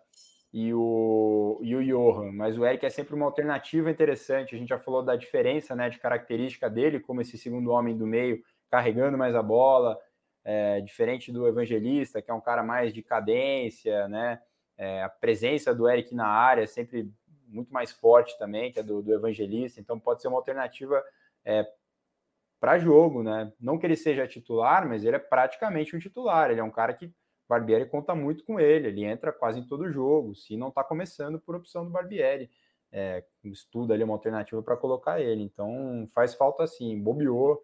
e o, e o Johan, mas o Eric é sempre uma alternativa interessante. A gente já falou da diferença né, de característica dele, como esse segundo homem do meio, carregando mais a bola, é, diferente do Evangelista, que é um cara mais de cadência, né? É, a presença do Eric na área é sempre muito mais forte também, que é do, do Evangelista, então pode ser uma alternativa é, para jogo, né? Não que ele seja titular, mas ele é praticamente um titular, ele é um cara que Barbieri conta muito com ele, ele entra quase em todo jogo, se não está começando por opção do Barbieri. É, estuda ali uma alternativa para colocar ele. Então faz falta assim, bobeou.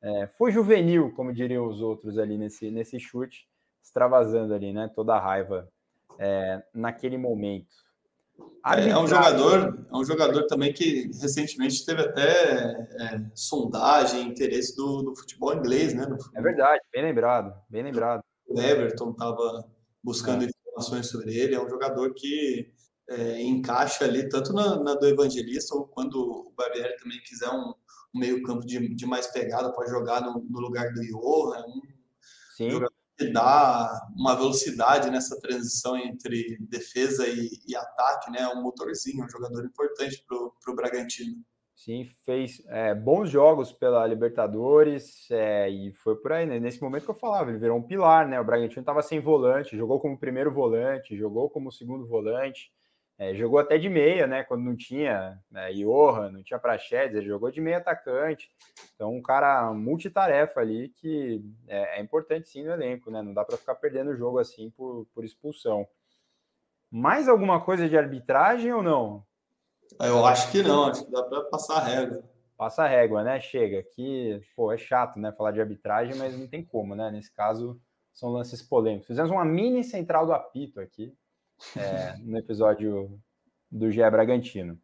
É, foi juvenil, como diriam os outros ali nesse, nesse chute, extravasando ali, né? Toda a raiva é, naquele momento. É, é, um jogador, é um jogador também que recentemente teve até é, sondagem, interesse do, do futebol inglês, né? É verdade, bem lembrado, bem lembrado o Everton estava buscando é. informações sobre ele. É um jogador que é, encaixa ali tanto na, na, do Evangelista ou quando o Barbieri também quiser um, um meio campo de, de, mais pegada pode jogar no, no lugar do Johan. Um Sim. jogador que dá uma velocidade nessa transição entre defesa e, e ataque, né? Um motorzinho, um jogador importante para o Bragantino. Sim, fez é, bons jogos pela Libertadores é, e foi por aí, né? Nesse momento que eu falava, ele virou um pilar, né? O Bragantino estava sem volante, jogou como primeiro volante, jogou como segundo volante, é, jogou até de meia, né? Quando não tinha né, Johan, não tinha Praxedes, ele jogou de meia atacante. Então, um cara multitarefa ali que é, é importante sim no elenco, né? Não dá para ficar perdendo o jogo assim por, por expulsão. Mais alguma coisa de arbitragem ou não? Eu acho que não, acho que dá para passar a régua. Passa a régua, né? Chega. Que, pô, é chato, né? Falar de arbitragem, mas não tem como, né? Nesse caso, são lances polêmicos. Fizemos uma mini central do apito aqui é, no episódio do GE Bragantino.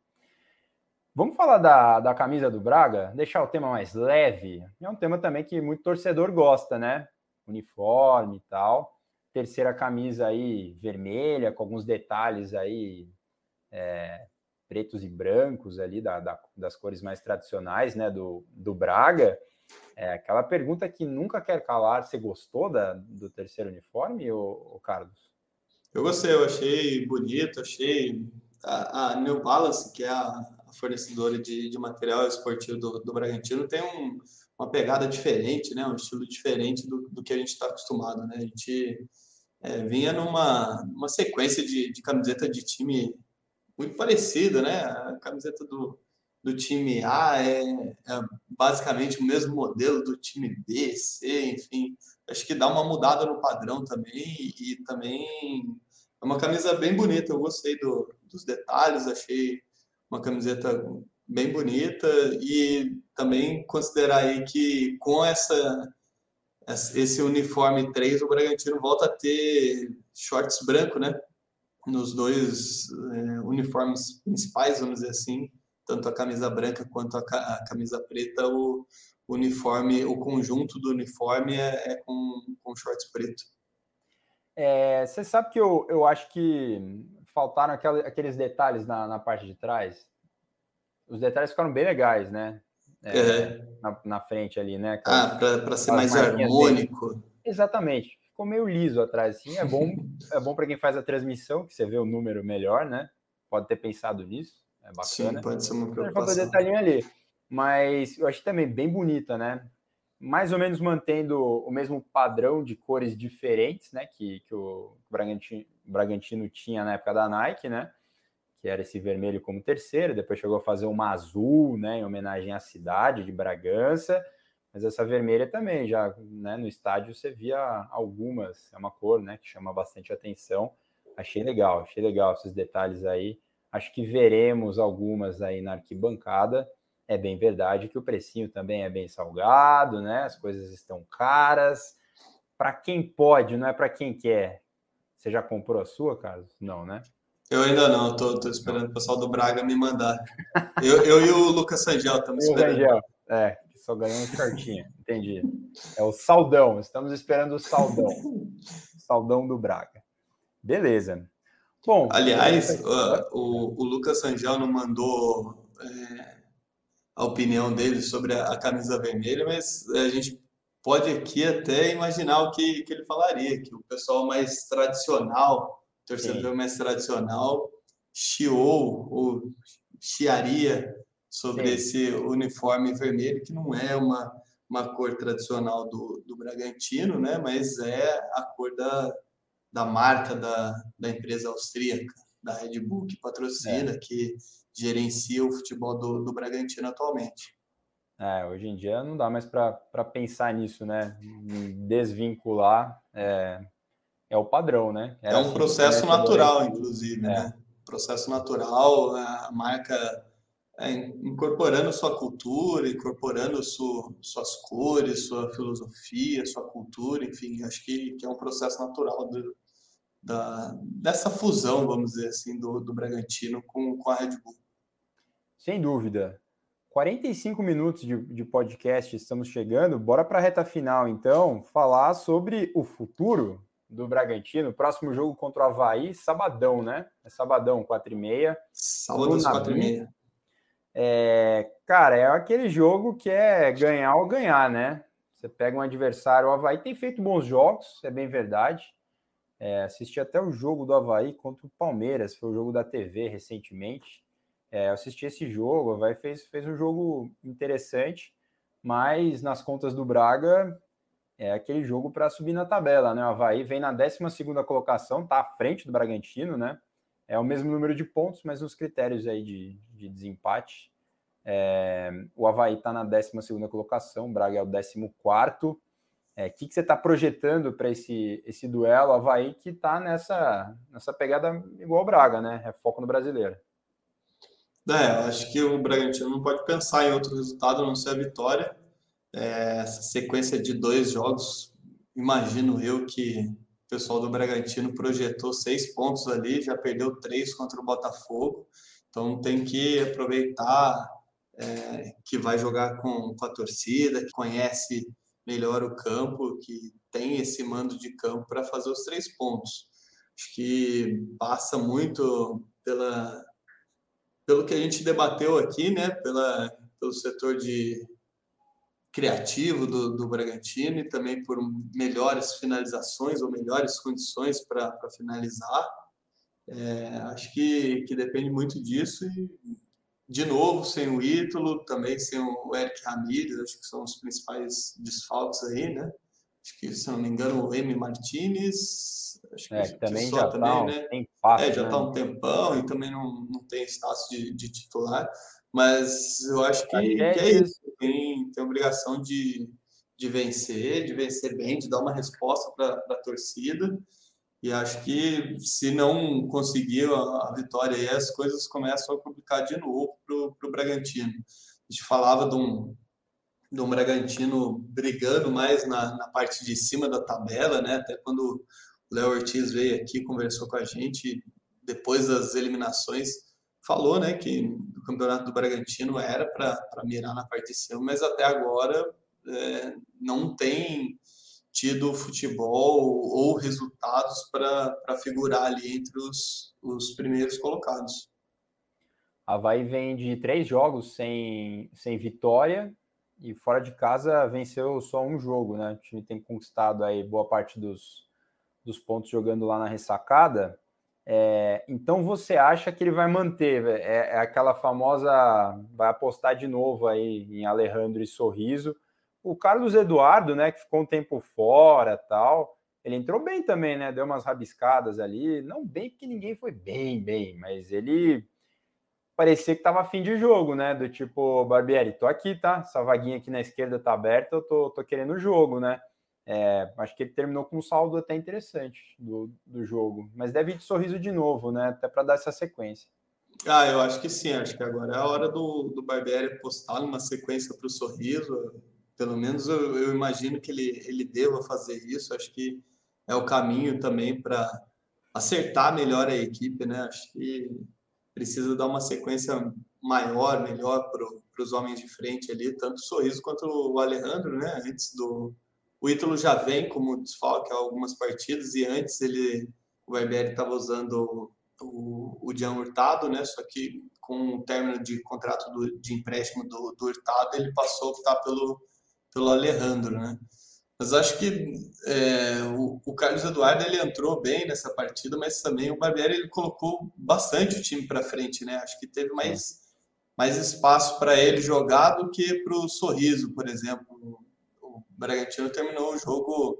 Vamos falar da, da camisa do Braga, deixar o tema mais leve. É um tema também que muito torcedor gosta, né? Uniforme e tal. Terceira camisa aí vermelha, com alguns detalhes aí é, pretos e brancos ali, da, da, das cores mais tradicionais, né, do, do Braga. É aquela pergunta que nunca quer calar. Você gostou da, do terceiro uniforme, o Carlos? Eu gostei, eu achei bonito, achei a, a New Balance, que é a, a fornecedora de, de material esportivo do, do Bragantino, tem um, uma pegada diferente, né? Um estilo diferente do, do que a gente está acostumado, né? A gente é, vinha numa, numa sequência de, de camiseta de time muito parecida, né? A camiseta do, do time A é, é, basicamente o mesmo modelo do time B, C, enfim. Acho que dá uma mudada no padrão também e também é uma camisa bem bonita. Eu gostei do, dos detalhes, achei uma camiseta bem bonita e também considerar aí que com essa esse uniforme 3 o Bragantino volta a ter shorts branco, né? nos dois é, uniformes principais, vamos dizer assim, tanto a camisa branca quanto a, a camisa preta, o uniforme, o conjunto do uniforme é, é com, com shorts preto. É, você sabe que eu, eu acho que faltaram aquela, aqueles detalhes na, na parte de trás. Os detalhes ficaram bem legais, né? É, é. na, na, frente ali, né? Aquelas, ah, para ser mais harmônico. Dele. Exatamente ficou meio liso atrás, assim. É bom, é bom para quem faz a transmissão, que você vê o número melhor, né? Pode ter pensado nisso. É bacana. Sim, pode ser uma preocupação. detalhinho ali. Mas eu achei também bem bonita, né? Mais ou menos mantendo o mesmo padrão de cores diferentes, né? Que, que o Bragantino, Bragantino tinha na época da Nike, né? Que era esse vermelho como terceiro, depois chegou a fazer uma azul, né? Em homenagem à cidade de Bragança mas essa vermelha também, já né, no estádio você via algumas, é uma cor né, que chama bastante atenção. Achei legal, achei legal esses detalhes aí. Acho que veremos algumas aí na arquibancada. É bem verdade que o precinho também é bem salgado, né? As coisas estão caras. Para quem pode, não é para quem quer. Você já comprou a sua, Carlos? Não, né? Eu ainda não, tô, tô esperando o pessoal do Braga me mandar. Eu, eu e o Lucas Sangel estamos esperando. Rangel, é, só ganhando certinho, entendi. É o saldão, estamos esperando o saldão. Saldão do Braga. Beleza. Bom. Aliás, uh, o, o Lucas Sangel não mandou é, a opinião dele sobre a, a, camisa vermelha, mas a gente pode aqui até imaginar o que, que ele falaria, que o pessoal mais tradicional, torcedor Sim. mais tradicional, chiou ou chiaria sobre Sim. esse uniforme vermelho, que não é uma, uma cor tradicional do, do Bragantino, né? mas é a cor da, da marca da, da empresa austríaca, da Red Bull, que patrocina, é. que gerencia o futebol do, do Bragantino atualmente. É, hoje em dia não dá mais para pensar nisso, né? Desvincular é, é o padrão, né? Era é um assim, processo natural, inclusive, é. né? Processo natural, a marca é, incorporando sua cultura, incorporando sua, suas cores, sua filosofia, sua cultura, enfim, acho que, que é um processo natural do, da, dessa fusão, vamos dizer assim, do, do Bragantino com, com a Red Bull. Sem dúvida. 45 minutos de, de podcast estamos chegando. Bora para a reta final, então, falar sobre o futuro do Bragantino. Próximo jogo contra o Havaí, sabadão, né? É sabadão, 4h30. Sábado às 4h30. É, cara, é aquele jogo que é ganhar ou ganhar, né? Você pega um adversário, o Havaí tem feito bons jogos, é bem verdade. É, assisti até o jogo do Havaí contra o Palmeiras, foi o jogo da TV recentemente. É, assisti esse jogo, o Havaí fez, fez um jogo interessante, mas nas contas do Braga é aquele jogo para subir na tabela, né? O Havaí vem na 12 colocação, tá à frente do Bragantino, né? É o mesmo número de pontos, mas nos critérios aí de, de desempate. É, o Havaí está na 12 colocação, o Braga é o 14. O é, que, que você está projetando para esse, esse duelo Havaí que está nessa, nessa pegada igual o Braga, né? É foco no brasileiro. É, acho que o Bragantino não pode pensar em outro resultado a não ser a vitória. É, essa sequência de dois jogos, imagino eu que o pessoal do Bragantino projetou seis pontos ali, já perdeu três contra o Botafogo, então tem que aproveitar é, que vai jogar com, com a torcida, que conhece melhor o campo, que tem esse mando de campo para fazer os três pontos. Acho que passa muito pela, pelo que a gente debateu aqui, né? Pela, pelo setor de criativo do, do Bragantino e também por melhores finalizações ou melhores condições para finalizar. É, acho que, que depende muito disso e, de novo, sem o Ítalo, também sem o Eric Ramírez, acho que são os principais desfalques aí, né? Acho que, se não me engano, o M. Martinez, acho que, é, também já também, tá um né? é, já está né? um tempão e também não, não tem status de, de titular. Mas eu acho que, que é isso. Tem, tem obrigação de, de vencer, de vencer bem, de dar uma resposta para a torcida. E acho que se não conseguir a, a vitória aí, as coisas começam a complicar de novo para o Bragantino. A gente falava de um, um Bragantino brigando mais na, na parte de cima da tabela, né? Até quando o Léo Ortiz veio aqui, conversou com a gente depois das eliminações, falou né, que o campeonato do Bragantino era para mirar na parte de cima, mas até agora é, não tem tido futebol ou resultados para figurar ali entre os, os primeiros colocados. Havaí vem de três jogos sem, sem vitória e fora de casa venceu só um jogo, né? O time tem conquistado aí boa parte dos, dos pontos jogando lá na ressacada. É, então você acha que ele vai manter? É, é, aquela famosa. Vai apostar de novo aí em Alejandro e Sorriso. O Carlos Eduardo, né, que ficou um tempo fora tal, ele entrou bem também, né? Deu umas rabiscadas ali. Não bem, porque ninguém foi bem, bem, mas ele parecia que estava afim de jogo, né? Do tipo, Barbieri, tô aqui, tá? Essa vaguinha aqui na esquerda tá aberta, eu tô, tô querendo o jogo, né? É, acho que ele terminou com um saldo até interessante do, do jogo, mas deve ir de sorriso de novo, né? Até para dar essa sequência. Ah, eu acho que sim. Acho que agora é a hora do, do Barbieri apostar numa sequência para o sorriso. Pelo menos eu, eu, imagino que ele, ele deva fazer isso. Acho que é o caminho também para acertar melhor a equipe, né? Acho que precisa dar uma sequência maior, melhor para os homens de frente ali, tanto o Sorriso quanto o Alejandro, né? Antes do. O Ítalo já vem como desfalque há algumas partidas e antes ele. O Barbieri estava usando o, o Jean Hurtado, né? Só que com o término de contrato do, de empréstimo do, do Hurtado, ele passou a optar pelo, pelo Alejandro, né? Mas acho que é, o, o, Carlos Eduardo ele entrou bem nessa partida, mas também o Barbieri ele colocou bastante o time para frente, né? Acho que teve mais, mais espaço para ele jogar do que para o Sorriso, por exemplo. O Bragantino terminou o jogo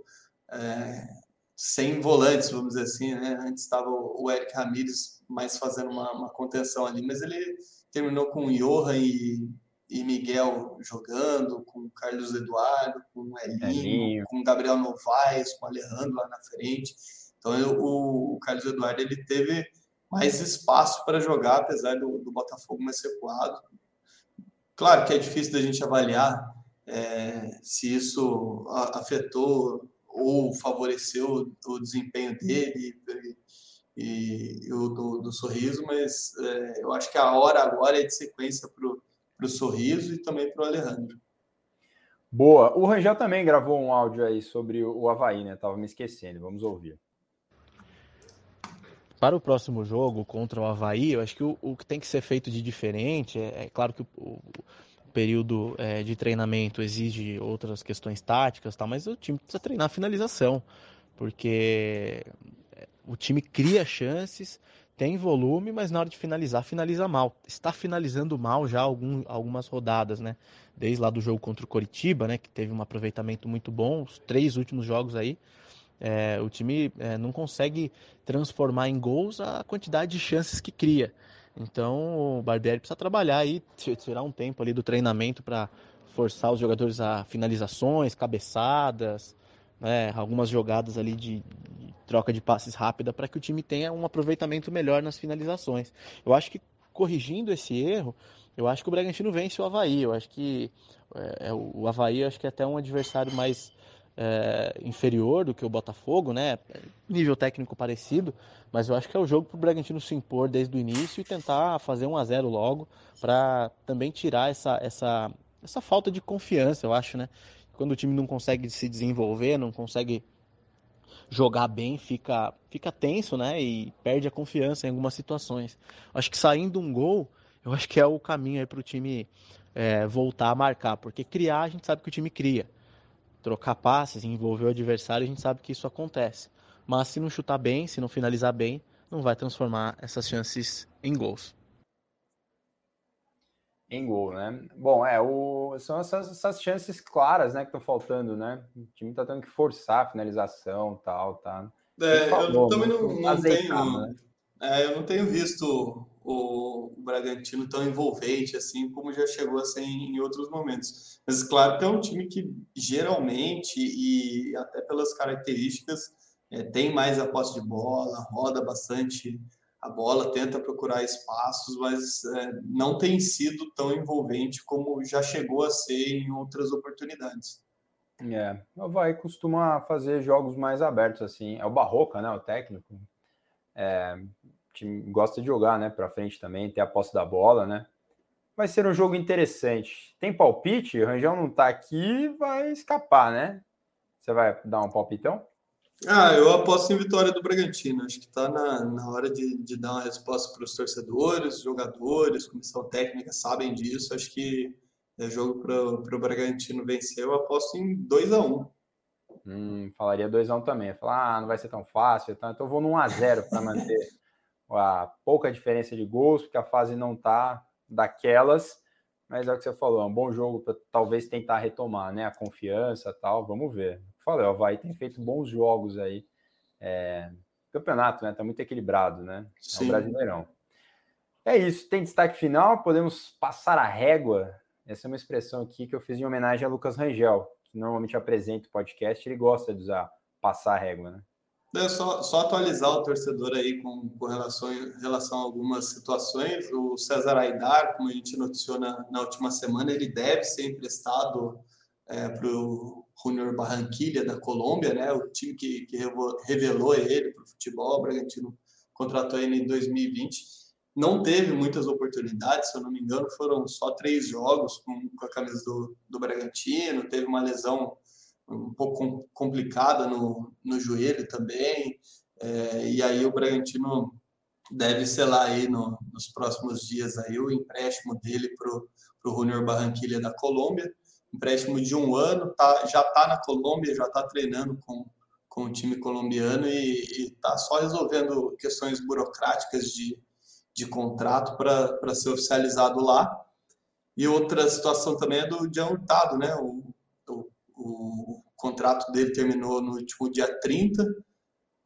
é, sem volantes, vamos dizer assim, né? Antes estava o Eric Ramírez mais fazendo uma, uma, contenção ali, mas ele terminou com o Johan e, e Miguel jogando, com o Carlos Eduardo, com o Elinho, Elinho. com o Gabriel Novaes, com o Alejandro lá na frente. Então eu, o, o, Carlos Eduardo ele teve mais espaço para jogar, apesar do, do Botafogo mais recuado. Claro que é difícil da gente avaliar é, se isso afetou ou favoreceu o desempenho dele e, e o do, do, sorriso, mas é, eu acho que a hora agora é de sequência para o sorriso e também para o Alejandro. Boa. O Rangel também gravou um áudio aí sobre o Havaí, né? Tava me esquecendo. Vamos ouvir. Para o próximo jogo contra o Havaí, eu acho que o, o que tem que ser feito de diferente é, é claro que o, período é, de treinamento exige outras questões táticas, tal, mas o time precisa treinar a finalização, porque é, o time cria chances, tem volume, mas na hora de finalizar, finaliza mal. Está finalizando mal já algum, algumas rodadas, né? Desde lá do jogo contra o Coritiba, né? Que teve um aproveitamento muito bom, os três últimos jogos aí. É, o time é, não consegue transformar em gols a quantidade de chances que cria. Então o Barbieri precisa trabalhar aí, tirar um tempo ali do treinamento para forçar os jogadores a finalizações, cabeçadas, né, algumas jogadas ali de, troca de passes rápida para que o time tenha um aproveitamento melhor nas finalizações. Eu acho que corrigindo esse erro, eu acho que o Bragantino vence o Havaí. Eu acho que é, é o Havaí acho que é até um adversário mais é, inferior do que o Botafogo, né? Nível técnico parecido, mas eu acho que é o jogo para o Bragantino se impor desde o início e tentar fazer 1 a 0 logo para também tirar essa, essa, essa falta de confiança, eu acho, né? Quando o time não consegue se desenvolver, não consegue jogar bem, fica, fica tenso, né? E perde a confiança em algumas situações. Acho que saindo um gol, eu acho que é o caminho aí para o time é, voltar a marcar, porque criar a gente sabe que o time cria trocar passes, envolver o adversário, a gente sabe que isso acontece. Mas se não chutar bem, se não finalizar bem, não vai transformar essas chances em gols. Em gol, né? Bom, é, o, são essas, essas chances claras, né, que estão faltando, né? O time tá tendo que forçar a finalização tal, tá? É, falou, eu também não, não tenho, né? é, eu não tenho visto o, o Bragantino tão envolvente assim como já chegou a ser em, em outros momentos. Mas claro que é um time que geralmente e até pelas características é, tem mais a posse de bola, roda bastante a bola, tenta procurar espaços, mas é, não tem sido tão envolvente como já chegou a ser em outras oportunidades. É, o Havaí costuma fazer jogos mais abertos assim. É o Barroca, né? O técnico. É, time gosta de jogar, né, para frente também, ter a posse da bola, né? Vai ser um jogo interessante. Tem palpite? O Rangel não tá aqui, vai escapar, né? Você vai dar um palpitão? Ah, eu aposto em vitória do Bragantino. Acho que está na, na hora de, de dar uma resposta para os torcedores, jogadores, comissão técnica sabem disso. Acho que é jogo para o Bragantino vencer. Eu aposto em 2 a 1 Hum, falaria 2x1 um também. Falar, ah, não vai ser tão fácil, então eu vou no 1x0 para manter a pouca diferença de gols, porque a fase não tá daquelas, mas é o que você falou, é um bom jogo para talvez tentar retomar, né? A confiança tal, vamos ver. Falei, o Havaí tem feito bons jogos aí. É, campeonato, né? Tá muito equilibrado, né? É um brasileirão. É isso, tem destaque final, podemos passar a régua. Essa é uma expressão aqui que eu fiz em homenagem a Lucas Rangel, que normalmente apresenta o podcast, ele gosta de usar passar a régua, né? É só, só atualizar o torcedor aí com, com relação, relação a algumas situações. O César Aidar, como a gente noticiou na, na última semana, ele deve ser emprestado é, para o Junior Barranquilla da Colômbia, né? O time que, que revelou ele para o futebol. O Bragantino contratou ele em 2020. Não teve muitas oportunidades, se eu não me engano, foram só três jogos com, com a camisa do, do Bragantino. Teve uma lesão um pouco complicada no, no joelho também. É, e aí o Bragantino deve selar aí no, nos próximos dias aí o empréstimo dele para o Junior Barranquilla da Colômbia. Empréstimo de um ano, tá, já está na Colômbia, já está treinando com, com o time colombiano e está só resolvendo questões burocráticas de, de contrato para ser oficializado lá. E outra situação também é do Jean Hurtado, né? O, o, contrato dele terminou no último dia 30.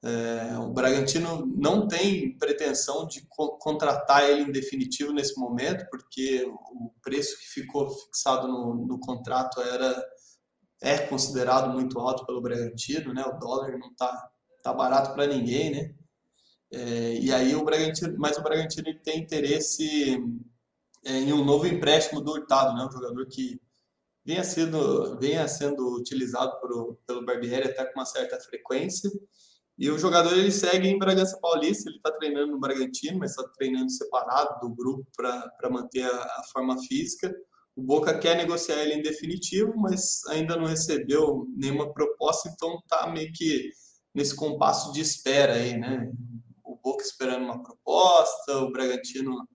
É, o Bragantino não tem pretensão de co contratar ele em definitivo nesse momento, porque o preço que ficou fixado no, no contrato era é considerado muito alto pelo Bragantino, né? O dólar não tá, tá barato para ninguém, né? É, e aí o Bragantino, mas o Bragantino tem interesse é, em um novo empréstimo do Hurtado, né? Um jogador que vinha sendo, vinha sendo utilizado por, pelo Barbieri até com uma certa frequência. E o jogador ele segue em Bragança Paulista, ele está treinando no Bragantino, mas está treinando separado do grupo para manter a, a, forma física. O Boca quer negociar ele em definitivo, mas ainda não recebeu nenhuma proposta, então está meio que nesse compasso de espera aí, né? O Boca esperando uma proposta, o Bragantino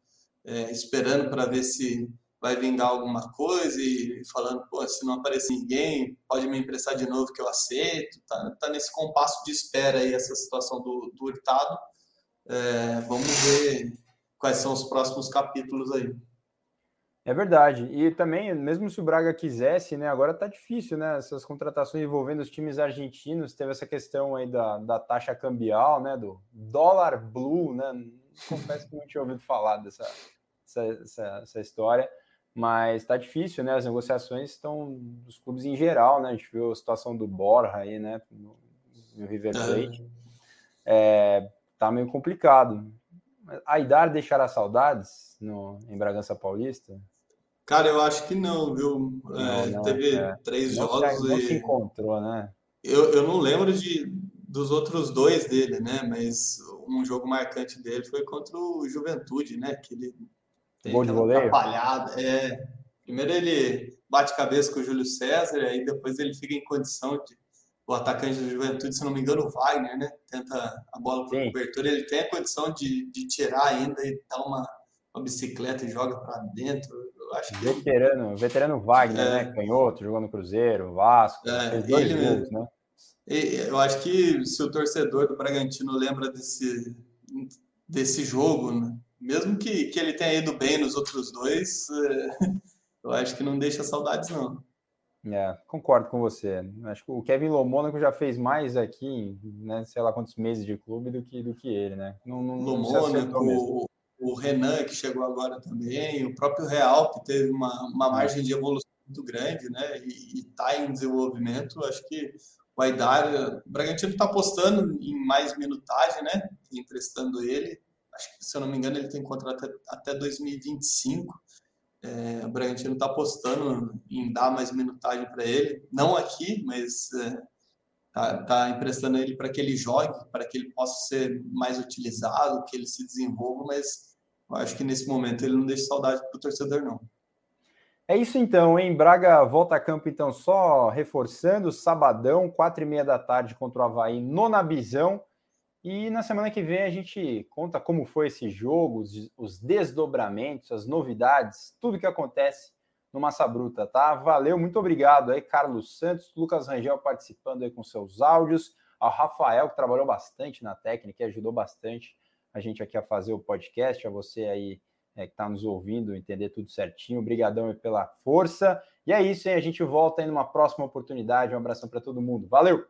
é, esperando para ver se vai vingar alguma coisa e falando, pô, se não aparecer ninguém, pode me emprestar de novo que eu aceito. Tá, tá nesse compasso de espera aí essa situação do, do Hurtado. É, vamos ver quais são os próximos capítulos aí. É verdade. E também, mesmo se o Braga quisesse, né? Agora tá difícil, né? Essas contratações envolvendo os times argentinos, teve essa questão aí da, da taxa cambial, né? Do dólar blue, né? Confesso que não tinha ouvido falar dessa essa, essa, essa história mas está difícil, né? As negociações estão dos clubes em geral, né? A gente viu a situação do Borja aí, né? No, no River Plate. É, tá meio complicado. A Idar deixará saudades no, em Bragança Paulista? Cara, eu acho que não, viu? Não, é, não, teve é. três não jogos se, não e... se encontrou, né? Eu, eu não lembro de, dos outros dois dele, né? Mas um jogo marcante dele foi contra o Juventude, né? Que ele Gol de voleio? É. Primeiro ele bate cabeça com o Júlio César, aí depois ele fica em condição de. O atacante da Juventude, se não me engano, o Wagner, né? Tenta a bola para cobertura, ele tem a condição de, de tirar ainda e dar uma, uma bicicleta e joga para dentro. Eu acho que... Veterano, veterano Wagner, é. né? Canhoto, jogou no Cruzeiro, Vasco, é, ele, gols, né? Eu acho que se o torcedor do Bragantino lembra desse, desse jogo, né? Mesmo que, que ele tenha ido bem nos outros dois, é, eu acho que não deixa saudades, não. É, concordo com você. Acho que o Kevin Lomônaco já fez mais aqui, né, sei lá quantos meses de clube do que, do que ele, né? Não, não, Lomônaco, o, o Renan, que chegou agora também, o próprio Real, que teve uma, uma margem de evolução muito grande, né? E está em desenvolvimento. Acho que vai dar. O Bragantino está apostando em mais minutagem, né? Emprestando ele acho que, se eu não me engano, ele tem contrato até, até 2025. É, o Bragantino está apostando em dar mais minutagem para ele, não aqui, mas está é, tá emprestando ele para que ele jogue, para que ele possa ser mais utilizado, que ele se desenvolva, mas eu acho que nesse momento ele não deixa saudade para o torcedor, não. É isso então, hein? Braga volta a campo, então, só reforçando, sabadão, quatro e meia da tarde contra o Havaí, nona bisão. E na semana que vem a gente conta como foi esse jogo, os, os desdobramentos, as novidades, tudo que acontece no Massa Bruta, tá? Valeu, muito obrigado aí, Carlos Santos, Lucas Rangel participando aí com seus áudios, ao Rafael, que trabalhou bastante na técnica e ajudou bastante a gente aqui a fazer o podcast, a você aí é, que está nos ouvindo, entender tudo certinho. Obrigadão aí pela força. E é isso, hein? A gente volta aí numa próxima oportunidade. Um abração para todo mundo. Valeu!